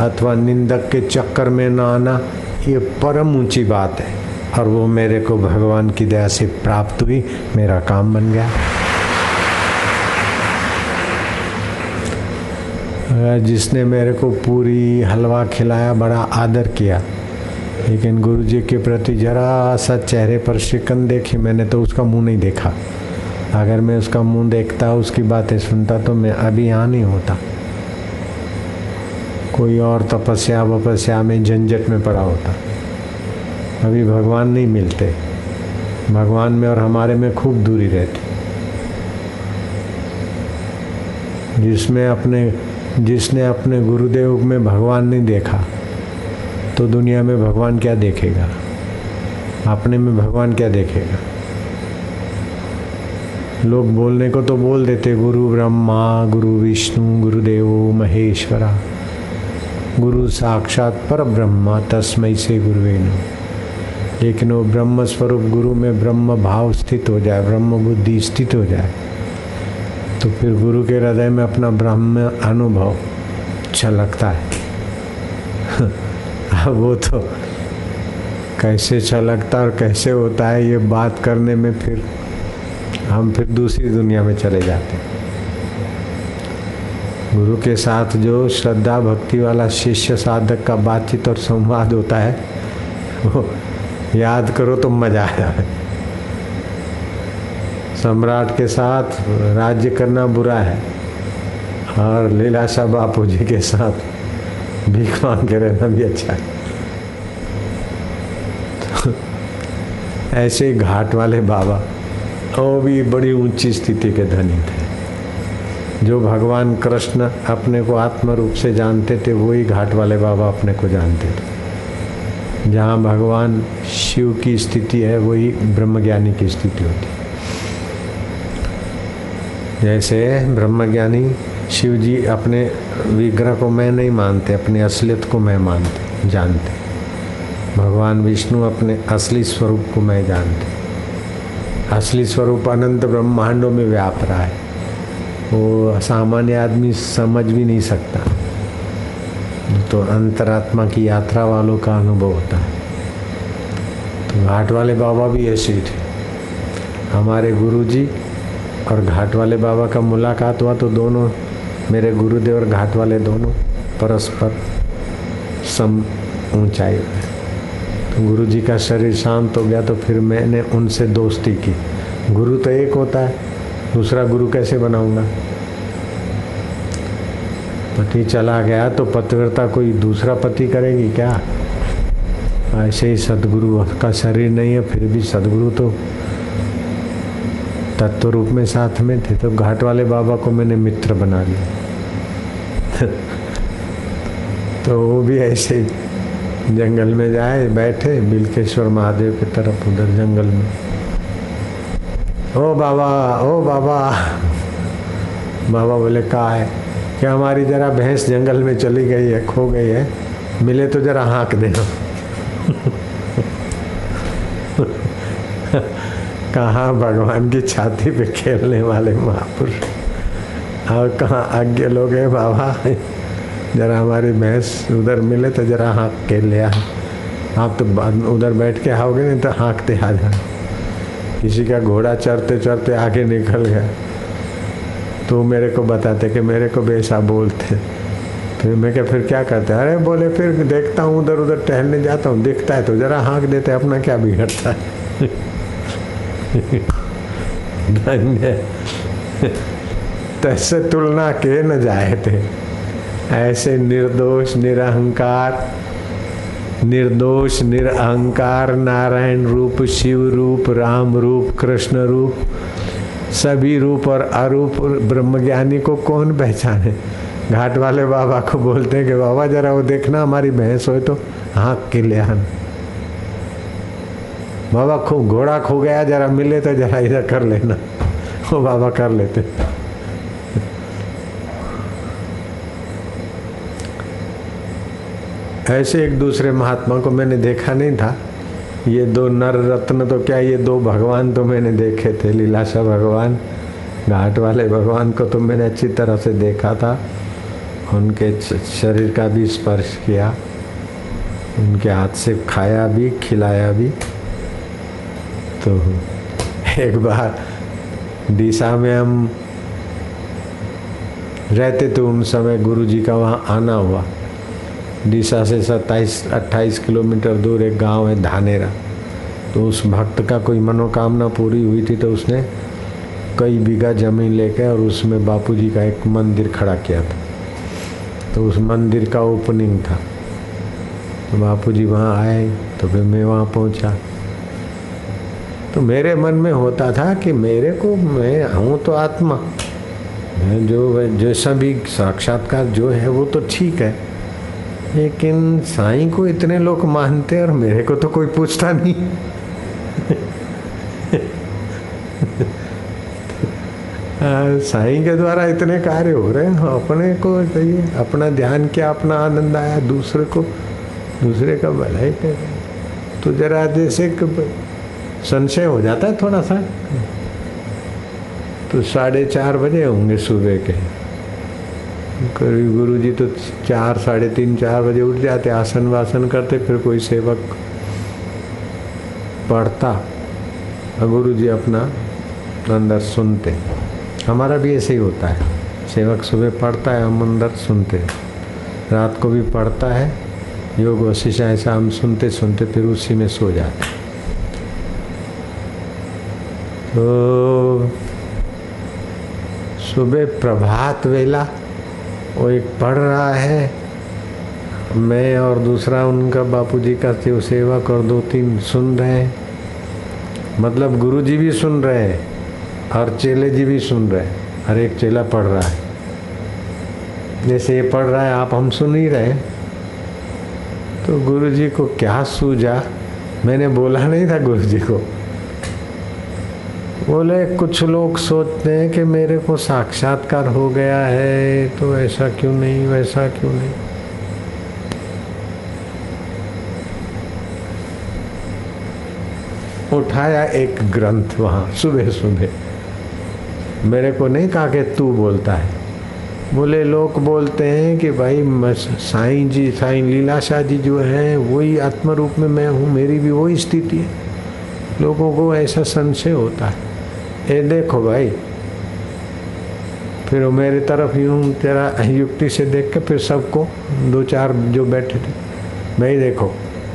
अथवा निंदक के चक्कर में न आना, ये परम ऊँची बात है। और वो मेरे को भगवान की दया से प्राप्त हुई, मेरा काम बन गया। जिसने मेरे को पूरी हलवा खिलाया, बड़ा आदर किया। लेकिन गुरु जी के प्रति जरा सा चेहरे पर शिकन देखी, मैंने तो उसका मुँह नहीं देखा। अगर मैं उसका मुँह देखता, उसकी बातें सुनता तो मैं अभी यहाँ नहीं होता। कोई और तपस्या वपस्या में झंझट में पड़ा होता। अभी भगवान नहीं मिलते। भगवान में और हमारे में खूब दूरी रहती। जिसमें अपने, जिसने अपने गुरुदेव में भगवान नहीं देखा तो दुनिया में भगवान क्या देखेगा? अपने में भगवान क्या देखेगा? लोग बोलने को तो बोल देते, गुरु ब्रह्मा, गुरु विष्णु, गुरुदेव, महेश्वरा। गुरु साक्षात पर ब्रह्मा तस्मय से गुरुवेनु लेकिन वो ब्रह्म स्वरूप गुरु में ब्रह्म भाव स्थित हो जाए, ब्रह्म बुद्धि स्थित हो जाए तो फिर गुरु के हृदय में अपना ब्रह्म अनुभव छलकता है। अब वो तो कैसे छलकता और कैसे होता है, ये बात करने में फिर हम फिर दूसरी दुनिया में चले जाते हैं। गुरु के साथ जो श्रद्धा भक्ति वाला शिष्य साधक का बातचीत और संवाद होता है, वो याद करो तो मज़ा आ जाए सम्राट के साथ राज्य करना बुरा है और लीलाशाह बापू जी के साथ भीख मांग के रहना भी अच्छा है। तो ऐसे घाट वाले बाबा, वो भी बड़ी ऊँची स्थिति के धनी थे। जो भगवान कृष्ण अपने को आत्म रूप से जानते थे वही घाट वाले बाबा अपने को जानते थे। जहाँ भगवान शिव की स्थिति है, वही ब्रह्मज्ञानी की स्थिति होती है। जैसे ब्रह्मज्ञानी शिव जी अपने विग्रह को मैं नहीं मानते, अपनी असलियत को मैं मानते, जानते। भगवान विष्णु अपने असली स्वरूप को मैं जानते। असली स्वरूप अनंत ब्रह्मांडों में व्याप रहा है। वो सामान्य आदमी समझ भी नहीं सकता। तो अंतरात्मा की यात्रा वालों का अनुभव होता है। तो घाट वाले बाबा भी ऐसे थे। हमारे गुरु जी और घाट वाले बाबा का मुलाकात हुआ तो दोनों, मेरे गुरुदेव और घाट वाले दोनों परस्पर सम ऊंचाई तो गुरु जी का शरीर शांत हो गया तो फिर मैंने उनसे दोस्ती की। गुरु तो एक होता है दूसरा गुरु कैसे बनाऊँगा? पति चला गया तो पतिव्रता कोई दूसरा पति करेगी क्या? ऐसे ही सदगुरु का शरीर नहीं है, फिर भी सदगुरु तो तत्व रूप में साथ में थे तो घाट वाले बाबा को मैंने मित्र बना लिया। तो वो भी ऐसे जंगल में जाए, बैठे, बिलकेश्वर महादेव की तरफ़, उधर जंगल में। ओ बाबा ओ बाबा। बाबा बोले, कहा है? कि हमारी जरा भैंस जंगल में चली गई है, खो गई है। मिले तो जरा हाँक देना। कहाँ भगवान की छाती पे खेलने वाले महापुरुष और कहाँ आज्ञा लोग हैं बाबा? जरा हमारी भैंस उधर मिले तो जरा हाँक के ले आप तो उधर बैठ के आओगे, नहीं तो हाँकते आ जा किसी का घोड़ा चढ़ते चढ़ते आगे निकल गया। तो मेरे को बताते कि मेरे को भी ऐसा बोलते। फिर मैं क्या, फिर क्या करते? अरे बोले, फिर देखता हूँ, उधर उधर टहलने जाता हूँ, दिखता है तो जरा हाँक देते अपना क्या बिगड़ता है? धन्य। तैसे तुलना के न जाए थे। ऐसे निर्दोष, निरहंकार निर्दोष, निरहंकार, नारायण रूप, शिव रूप, राम रूप, कृष्ण रूप, सभी रूप और अरूप ब्रह्मज्ञानी को कौन पहचाने? घाट वाले बाबा को बोलते हैं कि, बाबा, जरा वो देखना, हमारी भैंस हो तो हाँक के ले बाबा खूब घोड़ा खो गया, जरा मिले तो जरा इधर कर लेना। वो बाबा कर लेते। ऐसे एक दूसरे महात्मा को मैंने देखा नहीं था। ये दो नर रत्न तो क्या, ये दो भगवान तो मैंने देखे थे लीलाशा भगवान, घाट वाले भगवान को तो मैंने अच्छी तरह से देखा था। उनके शरीर का भी स्पर्श किया, उनके हाथ से खाया भी, खिलाया भी। तो एक बार डीसा में हम रहते थे, उन समय गुरु जी का वहाँ आना हुआ। डीसा से सत्ताईस, अट्ठाईस किलोमीटर दूर एक गाँव है धानेरा। तो उस भक्त का कोई मनोकामना पूरी हुई थी तो उसने कई बीघा ज़मीन लेकर और उसमें बापूजी का एक मंदिर खड़ा किया था। तो उस मंदिर का ओपनिंग था। तो बापू जी वहाँ आए तो फिर मैं वहाँ पहुँचा। तो मेरे मन में होता था कि मेरे को, मैं हूँ तो आत्मा। जो जैसा भी साक्षात्कार जो है वो तो ठीक है। लेकिन साईं को इतने लोग मानते और मेरे को तो कोई पूछता नहीं। साईं के द्वारा इतने कार्य हो रहे हैं, अपने को चाहिए अपना ध्यान क्या, अपना आनंद आया दूसरे को? दूसरे का भलाई कर तो जरा जैसे संशय हो जाता है थोड़ा सा। तो साढ़े चार बजे होंगे सुबह के। कभी गुरु जी तो चार, साढ़े तीन, चार बजे उठ जाते, आसन वासन करते, फिर कोई सेवक पढ़ता, और गुरु जी अपना अंदर सुनते। हमारा भी ऐसे ही होता है। सेवक सुबह पढ़ता है, हम अंदर सुनते रात को भी पढ़ता है, योग वशिष्ठ ऐसा हम सुनते सुनते, फिर उसी में सो जाते। तो सुबह प्रभात वेला वो एक पढ़ रहा है। मैं और दूसरा उनका बापूजी का सेवक और दो तीन सुन रहे हैं। मतलब गुरु जी भी सुन रहे हैं और चेले जी भी सुन रहे हैं। हर एक चेला पढ़ रहा है। जैसे ये पढ़ रहा है, आप हम सुन ही रहे हैं। तो गुरु जी को क्या सूझा? मैंने बोला नहीं था गुरु जी को। बोले, कुछ लोग सोचते हैं कि मेरे को साक्षात्कार हो गया है तो ऐसा क्यों नहीं, वैसा क्यों नहीं? उठाया एक ग्रंथ वहाँ, सुबह सुबह। मेरे को नहीं कहा कि तू बोलता है। बोले, लोग बोलते हैं कि भाई साईं जी, साईं लीलाशाह जी जो है, वही आत्म रूप में मैं हूँ, मेरी भी वही स्थिति है। लोगों को ऐसा संशय होता है। ये देखो भाई। फिर वो मेरी तरफ़ यूँ तेरा युक्ति से देख के फिर सबको दो चार जो बैठे थे, भाई देखो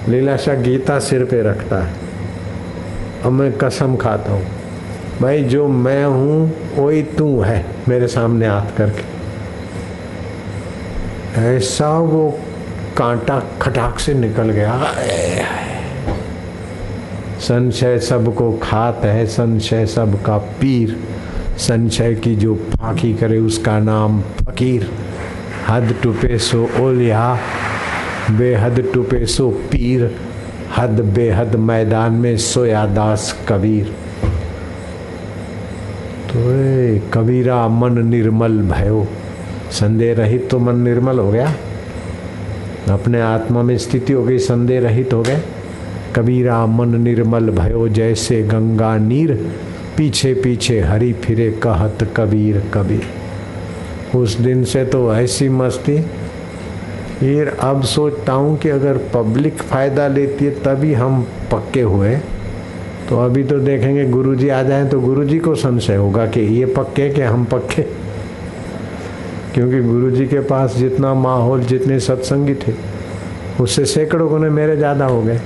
लीलाशाह गीता सिर पे रखता है अब मैं कसम खाता हूँ। भाई जो मैं हूँ, वही तू है मेरे सामने हाथ करके। ऐसा वो कांटा खटाक से निकल गया। संशय सबको खात है, संशय सबका पीर। संशय की जो फाकी करे, उसका नाम फकीर। हद टुपे सो ओलिया, बेहद टुपे सो पीर। हद बेहद मैदान में सोया दास कबीर। तो कबीरा मन निर्मल भयो। संदेह रहित तो मन निर्मल हो गया। अपने आत्मा में स्थिति हो गई, संदेह रहित हो गए। कबीरा मन निर्मल भयो जैसे गंगा नीर, पीछे पीछे हरी फिरे कहत कबीर कबीर। उस दिन से तो ऐसी मस्ती। फिर अब सोचता हूँ कि अगर पब्लिक फ़ायदा लेती है, तभी हम पक्के हुए। तो अभी तो देखेंगे गुरुजी आ जाएँ तो गुरुजी को संशय होगा कि ये पक्के कि हम पक्के? क्योंकि गुरुजी के पास जितना माहौल, जितने सत्संगी थे, उससे सैकड़ों गुने मेरे ज़्यादा हो गए।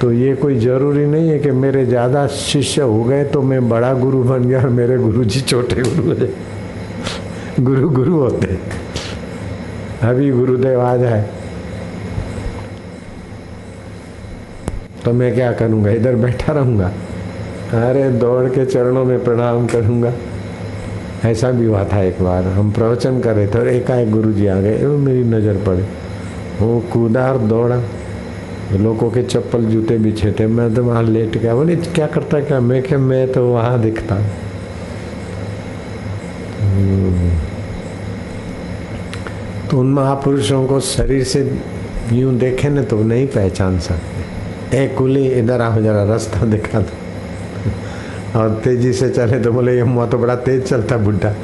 तो ये कोई ज़रूरी नहीं है कि मेरे ज़्यादा शिष्य हो गए तो मैं बड़ा गुरु बन गया और मेरे गुरु जी छोटे गुरु है। गुरु गुरु होते अभी गुरुदेव आ जाए तो मैं क्या करूँगा? इधर बैठा रहूँगा। अरे दौड़ के चरणों में प्रणाम करूँगा। ऐसा भी हुआ था एक बार। हम प्रवचन कर रहे थे और एकाएक गुरु जी आ गए। मेरी नज़र पड़े। वो कूदा और दौड़ा। लोगों के चप्पल जूते बिछे थे मैं तो वहाँ लेट गया। बोले क्या करता क्या? मैं क्या, मैं तो वहाँ दिखता तो उन महापुरुषों को शरीर से यूँ देखे ना तो नहीं पहचान सकते। ए, कुली, इधर आओ, जरा रास्ता दिखा दो। और तेज़ी से चले तो बोले, ये मुआ तो बड़ा तेज चलता बुढ़ा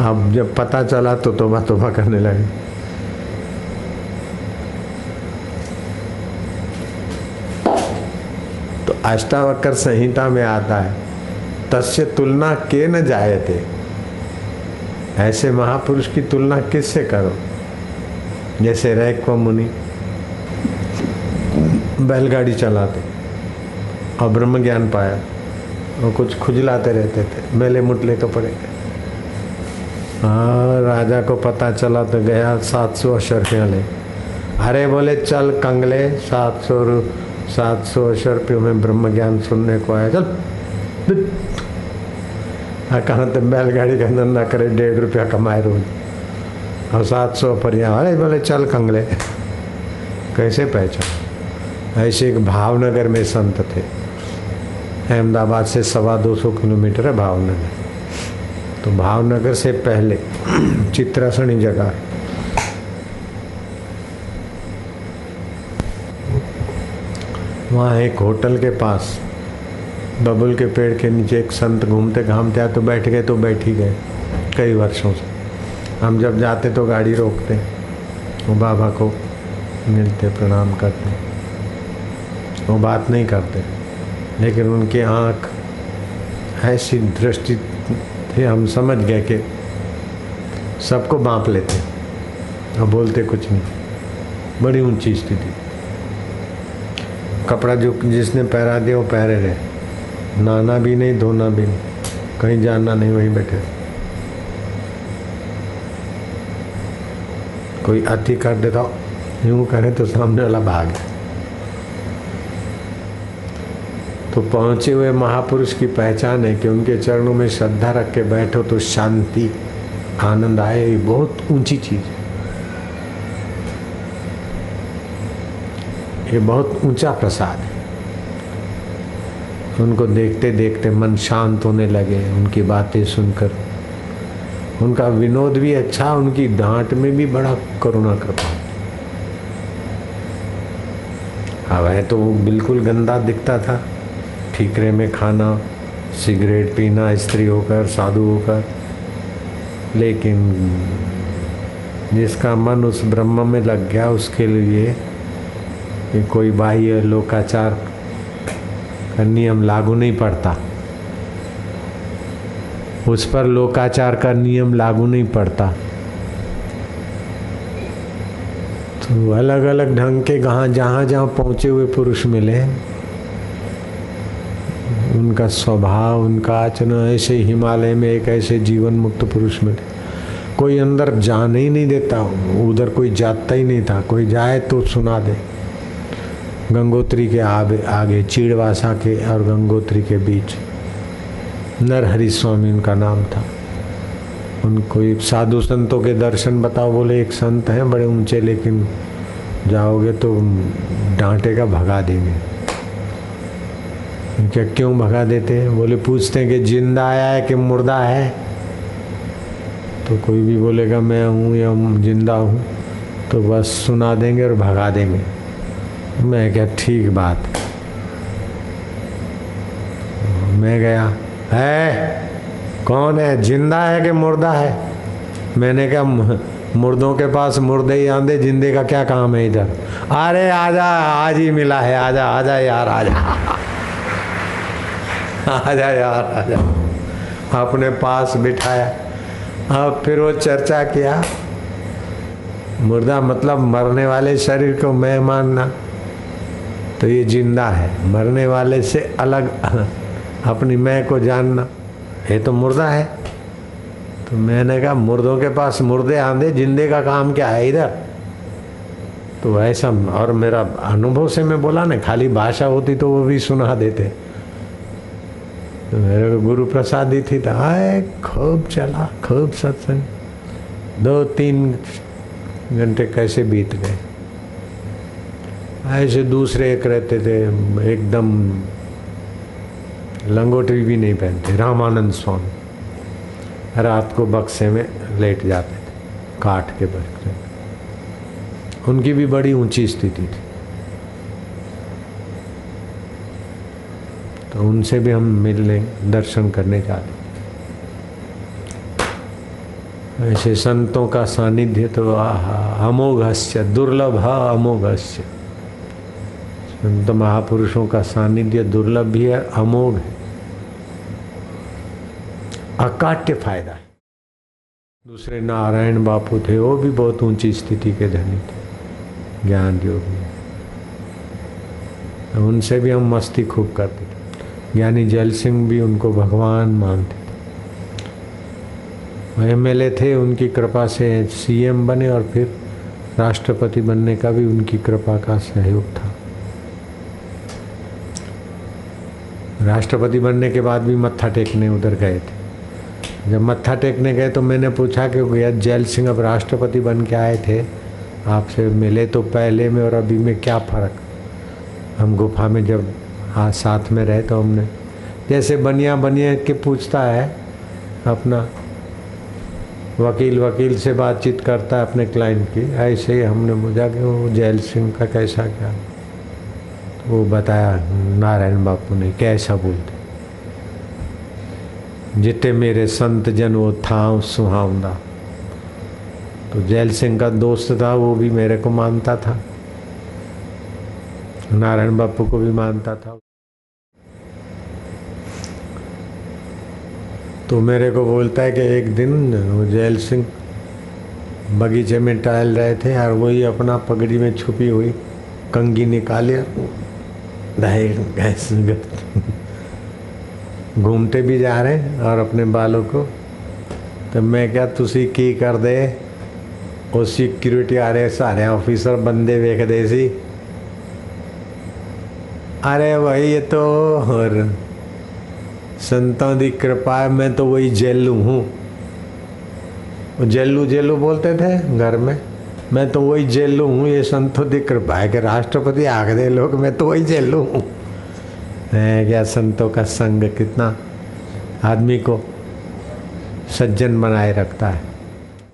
अब जब पता चला तो तोबा तोबा करने लगे। अष्टावक्र संहिता में आता है। तस्य तुलना के न जाए थे ऐसे महापुरुष की तुलना किससे करो? जैसे रैक मुनि बैलगाड़ी चलाते और ब्रह्म ज्ञान पाया और कुछ खुजलाते रहते थे, मेले मुटले कपड़े हाँ राजा को पता चला तो गया सात सौ अशर ले अरे बोले, चल कंगले, सात सौ सात सौ अशर रुपयों में ब्रह्म ज्ञान सुनने को आया। चल हाँ कहाँ तो बैलगाड़ी का धंधा करे, डेढ़ रुपया कमाए रोज। और सात सौ पर यहाँ अरे बोले, चल कंगले। कैसे पहचान? ऐसे एक भावनगर में संत थे। अहमदाबाद से सवा दो सौ किलोमीटर है भावनगर। तो भावनगर से पहले चित्रासनी जगह वहाँ एक होटल के पास, बबुल के पेड़ के नीचे एक संत घूमते घामते आए तो बैठ गए तो बैठ ही गए, कई वर्षों से। हम जब जाते तो गाड़ी रोकते, वो बाबा को मिलते, प्रणाम करते। वो बात नहीं करते, लेकिन उनकी आँख ऐसी दृष्टि थी, हम समझ गए कि सबको बाँप लेते, और बोलते कुछ नहीं। बड़ी ऊँची स्थिति। कपड़ा जो जिसने पहरा दिया वो पहरे रहे। नाना भी नहीं, धोना भी नहीं। कहीं जाना नहीं, वहीं बैठे। कोई अति कर देता, यूँ करे तो सामने वाला भाग तो पहुँचे हुए महापुरुष की पहचान है कि उनके चरणों में श्रद्धा रख के बैठो तो शांति, आनंद आए, ये बहुत ऊँची चीज़ है। ये बहुत ऊँचा प्रसाद है। उनको देखते देखते मन शांत होने लगे, उनकी बातें सुनकर। उनका विनोद भी अच्छा उनकी डांट में भी बड़ा करुणा कृपा अब है तो वो बिल्कुल गंदा दिखता था। ठीकरे में खाना, सिगरेट पीना, स्त्री होकर, साधु होकर। लेकिन जिसका मन उस ब्रह्म में लग गया, उसके लिए कोई बाह्य लोकाचार का नियम लागू नहीं पड़ता। उस पर लोकाचार का नियम लागू नहीं पड़ता। तो अलग अलग ढंग के जहाँ जहाँ जहाँ पहुँचे हुए पुरुष मिले उनका स्वभाव, उनका आचरण, ऐसे हिमालय में एक ऐसे जीवन मुक्त पुरुष मिले। कोई अंदर जाने ही नहीं देता, उधर कोई जाता ही नहीं था, कोई जाए तो सुना दे। गंगोत्री के आगे आगे, चीड़वासा के और गंगोत्री के बीच नरहरि स्वामी उनका नाम था। उनको एक साधु संतों के दर्शन बताओ, बोले, एक संत हैं, बड़े ऊँचे, लेकिन जाओगे तो डांटे का भगा देंगे। क्या क्यों भगा देते हैं? बोले, पूछते हैं कि ज़िंदा आया है कि मुर्दा है? तो कोई भी बोलेगा, मैं हूँ या ज़िंदा हूँ। तो बस सुना देंगे और भगा देंगे। मैं क्या ठीक बात? मैं गया, है, कौन है? ज़िंदा है कि मुर्दा है? मैंने कहा मुर्दों के पास मुर्दे ही आंदे जिंदे का क्या काम है इधर? अरे, आजा, आज ही मिला है, आजा आजा यार, आजा। आजा यार, आजा। अपने पास बिठाया। अब फिर वो चर्चा किया। मुर्दा मतलब मरने वाले शरीर को मैं मानना। तो ये ज़िंदा है। मरने वाले से अलग अपनी मैं को जानना। ये तो मुर्दा है। तो मैंने कहा, मुर्दों के पास मुर्दे आंधे, जिंदे का काम क्या है इधर? तो ऐसा और मेरा अनुभव से मैं बोला ना, खाली भाषा होती तो वो भी सुना देते। तो मेरे को गुरु प्रसाद दी थी तो आए, खूब चला, खूब सत्संग। दो तीन घंटे कैसे बीत गए। ऐसे दूसरे एक रहते थे, एकदम लंगोटी भी नहीं पहनते, रामानंद स्वामी। रात को बक्से में लेट जाते थे काट के बैठते उनकी भी बड़ी ऊँची स्थिति थी। तो उनसे भी हम मिलने, दर्शन करने जाते ऐसे संतों का सानिध्य तो अमोघस्य, दुर्लभ अमोघस्य। संत महापुरुषों का सानिध्य दुर्लभ भी है, अमोघ है। अकाट्य फ़ायदा है। दूसरे नारायण बापू थे, वो भी बहुत ऊँची स्थिति के धनी थे। ज्ञान योगी उनसे भी हम मस्ती खूब करते थे। ज्ञानी जल सिंह भी उनको भगवान मानते एमएलए थे, उनकी कृपा से सीएम बने और फिर राष्ट्रपति बनने का भी उनकी कृपा का सहयोग था। राष्ट्रपति बनने के बाद भी मत्था टेकने उधर गए थे। जब मत्था टेकने गए तो मैंने पूछा कि भैया जैल सिंह अब राष्ट्रपति बन के आए थे। आपसे मिले तो पहले में और अभी में क्या फ़र्क? हम गुफा में जब हाँ साथ में रहे तो हमने जैसे बनिया बनिया के पूछता है, अपना वकील वकील से बातचीत करता है अपने क्लाइंट की, ऐसे ही हमने बुझा कि वो जैल सिंह का कैसा क्या वो बताया, नारायण बापू ने कैसा बोलते जिते मेरे संत जन वो था, सुहावना। तो जैल सिंह का दोस्त था, वो भी मेरे को मानता था। नारायण बापू को भी मानता था। तो मेरे को बोलता है कि एक दिन वो जैल सिंह बगीचे में टहल रहे थे और वही अपना पगड़ी में छुपी हुई कंगी निकालिया गैस घूमते भी जा रहे और अपने बालों को तो मैं क्या तुसी की कर दे ਉਹ ਸਿਕਿਉਰਿਟੀ ਆ ਰਹੇ ਸਾਰੇ ऑफिसर बंदे ਵੇਖ दे सी अरे भाई ये तो और संतों की कृपा है मैं तो वही जेलू हूँ जेलू जेलू बोलते थे घर में मैं तो वही जेल लू हूँ, ये संतों की कृपा है कि राष्ट्रपति आग दे लोग, मैं तो वही जेल लू हूँ। है क्या संतों का संग कितना आदमी को सज्जन बनाए रखता है?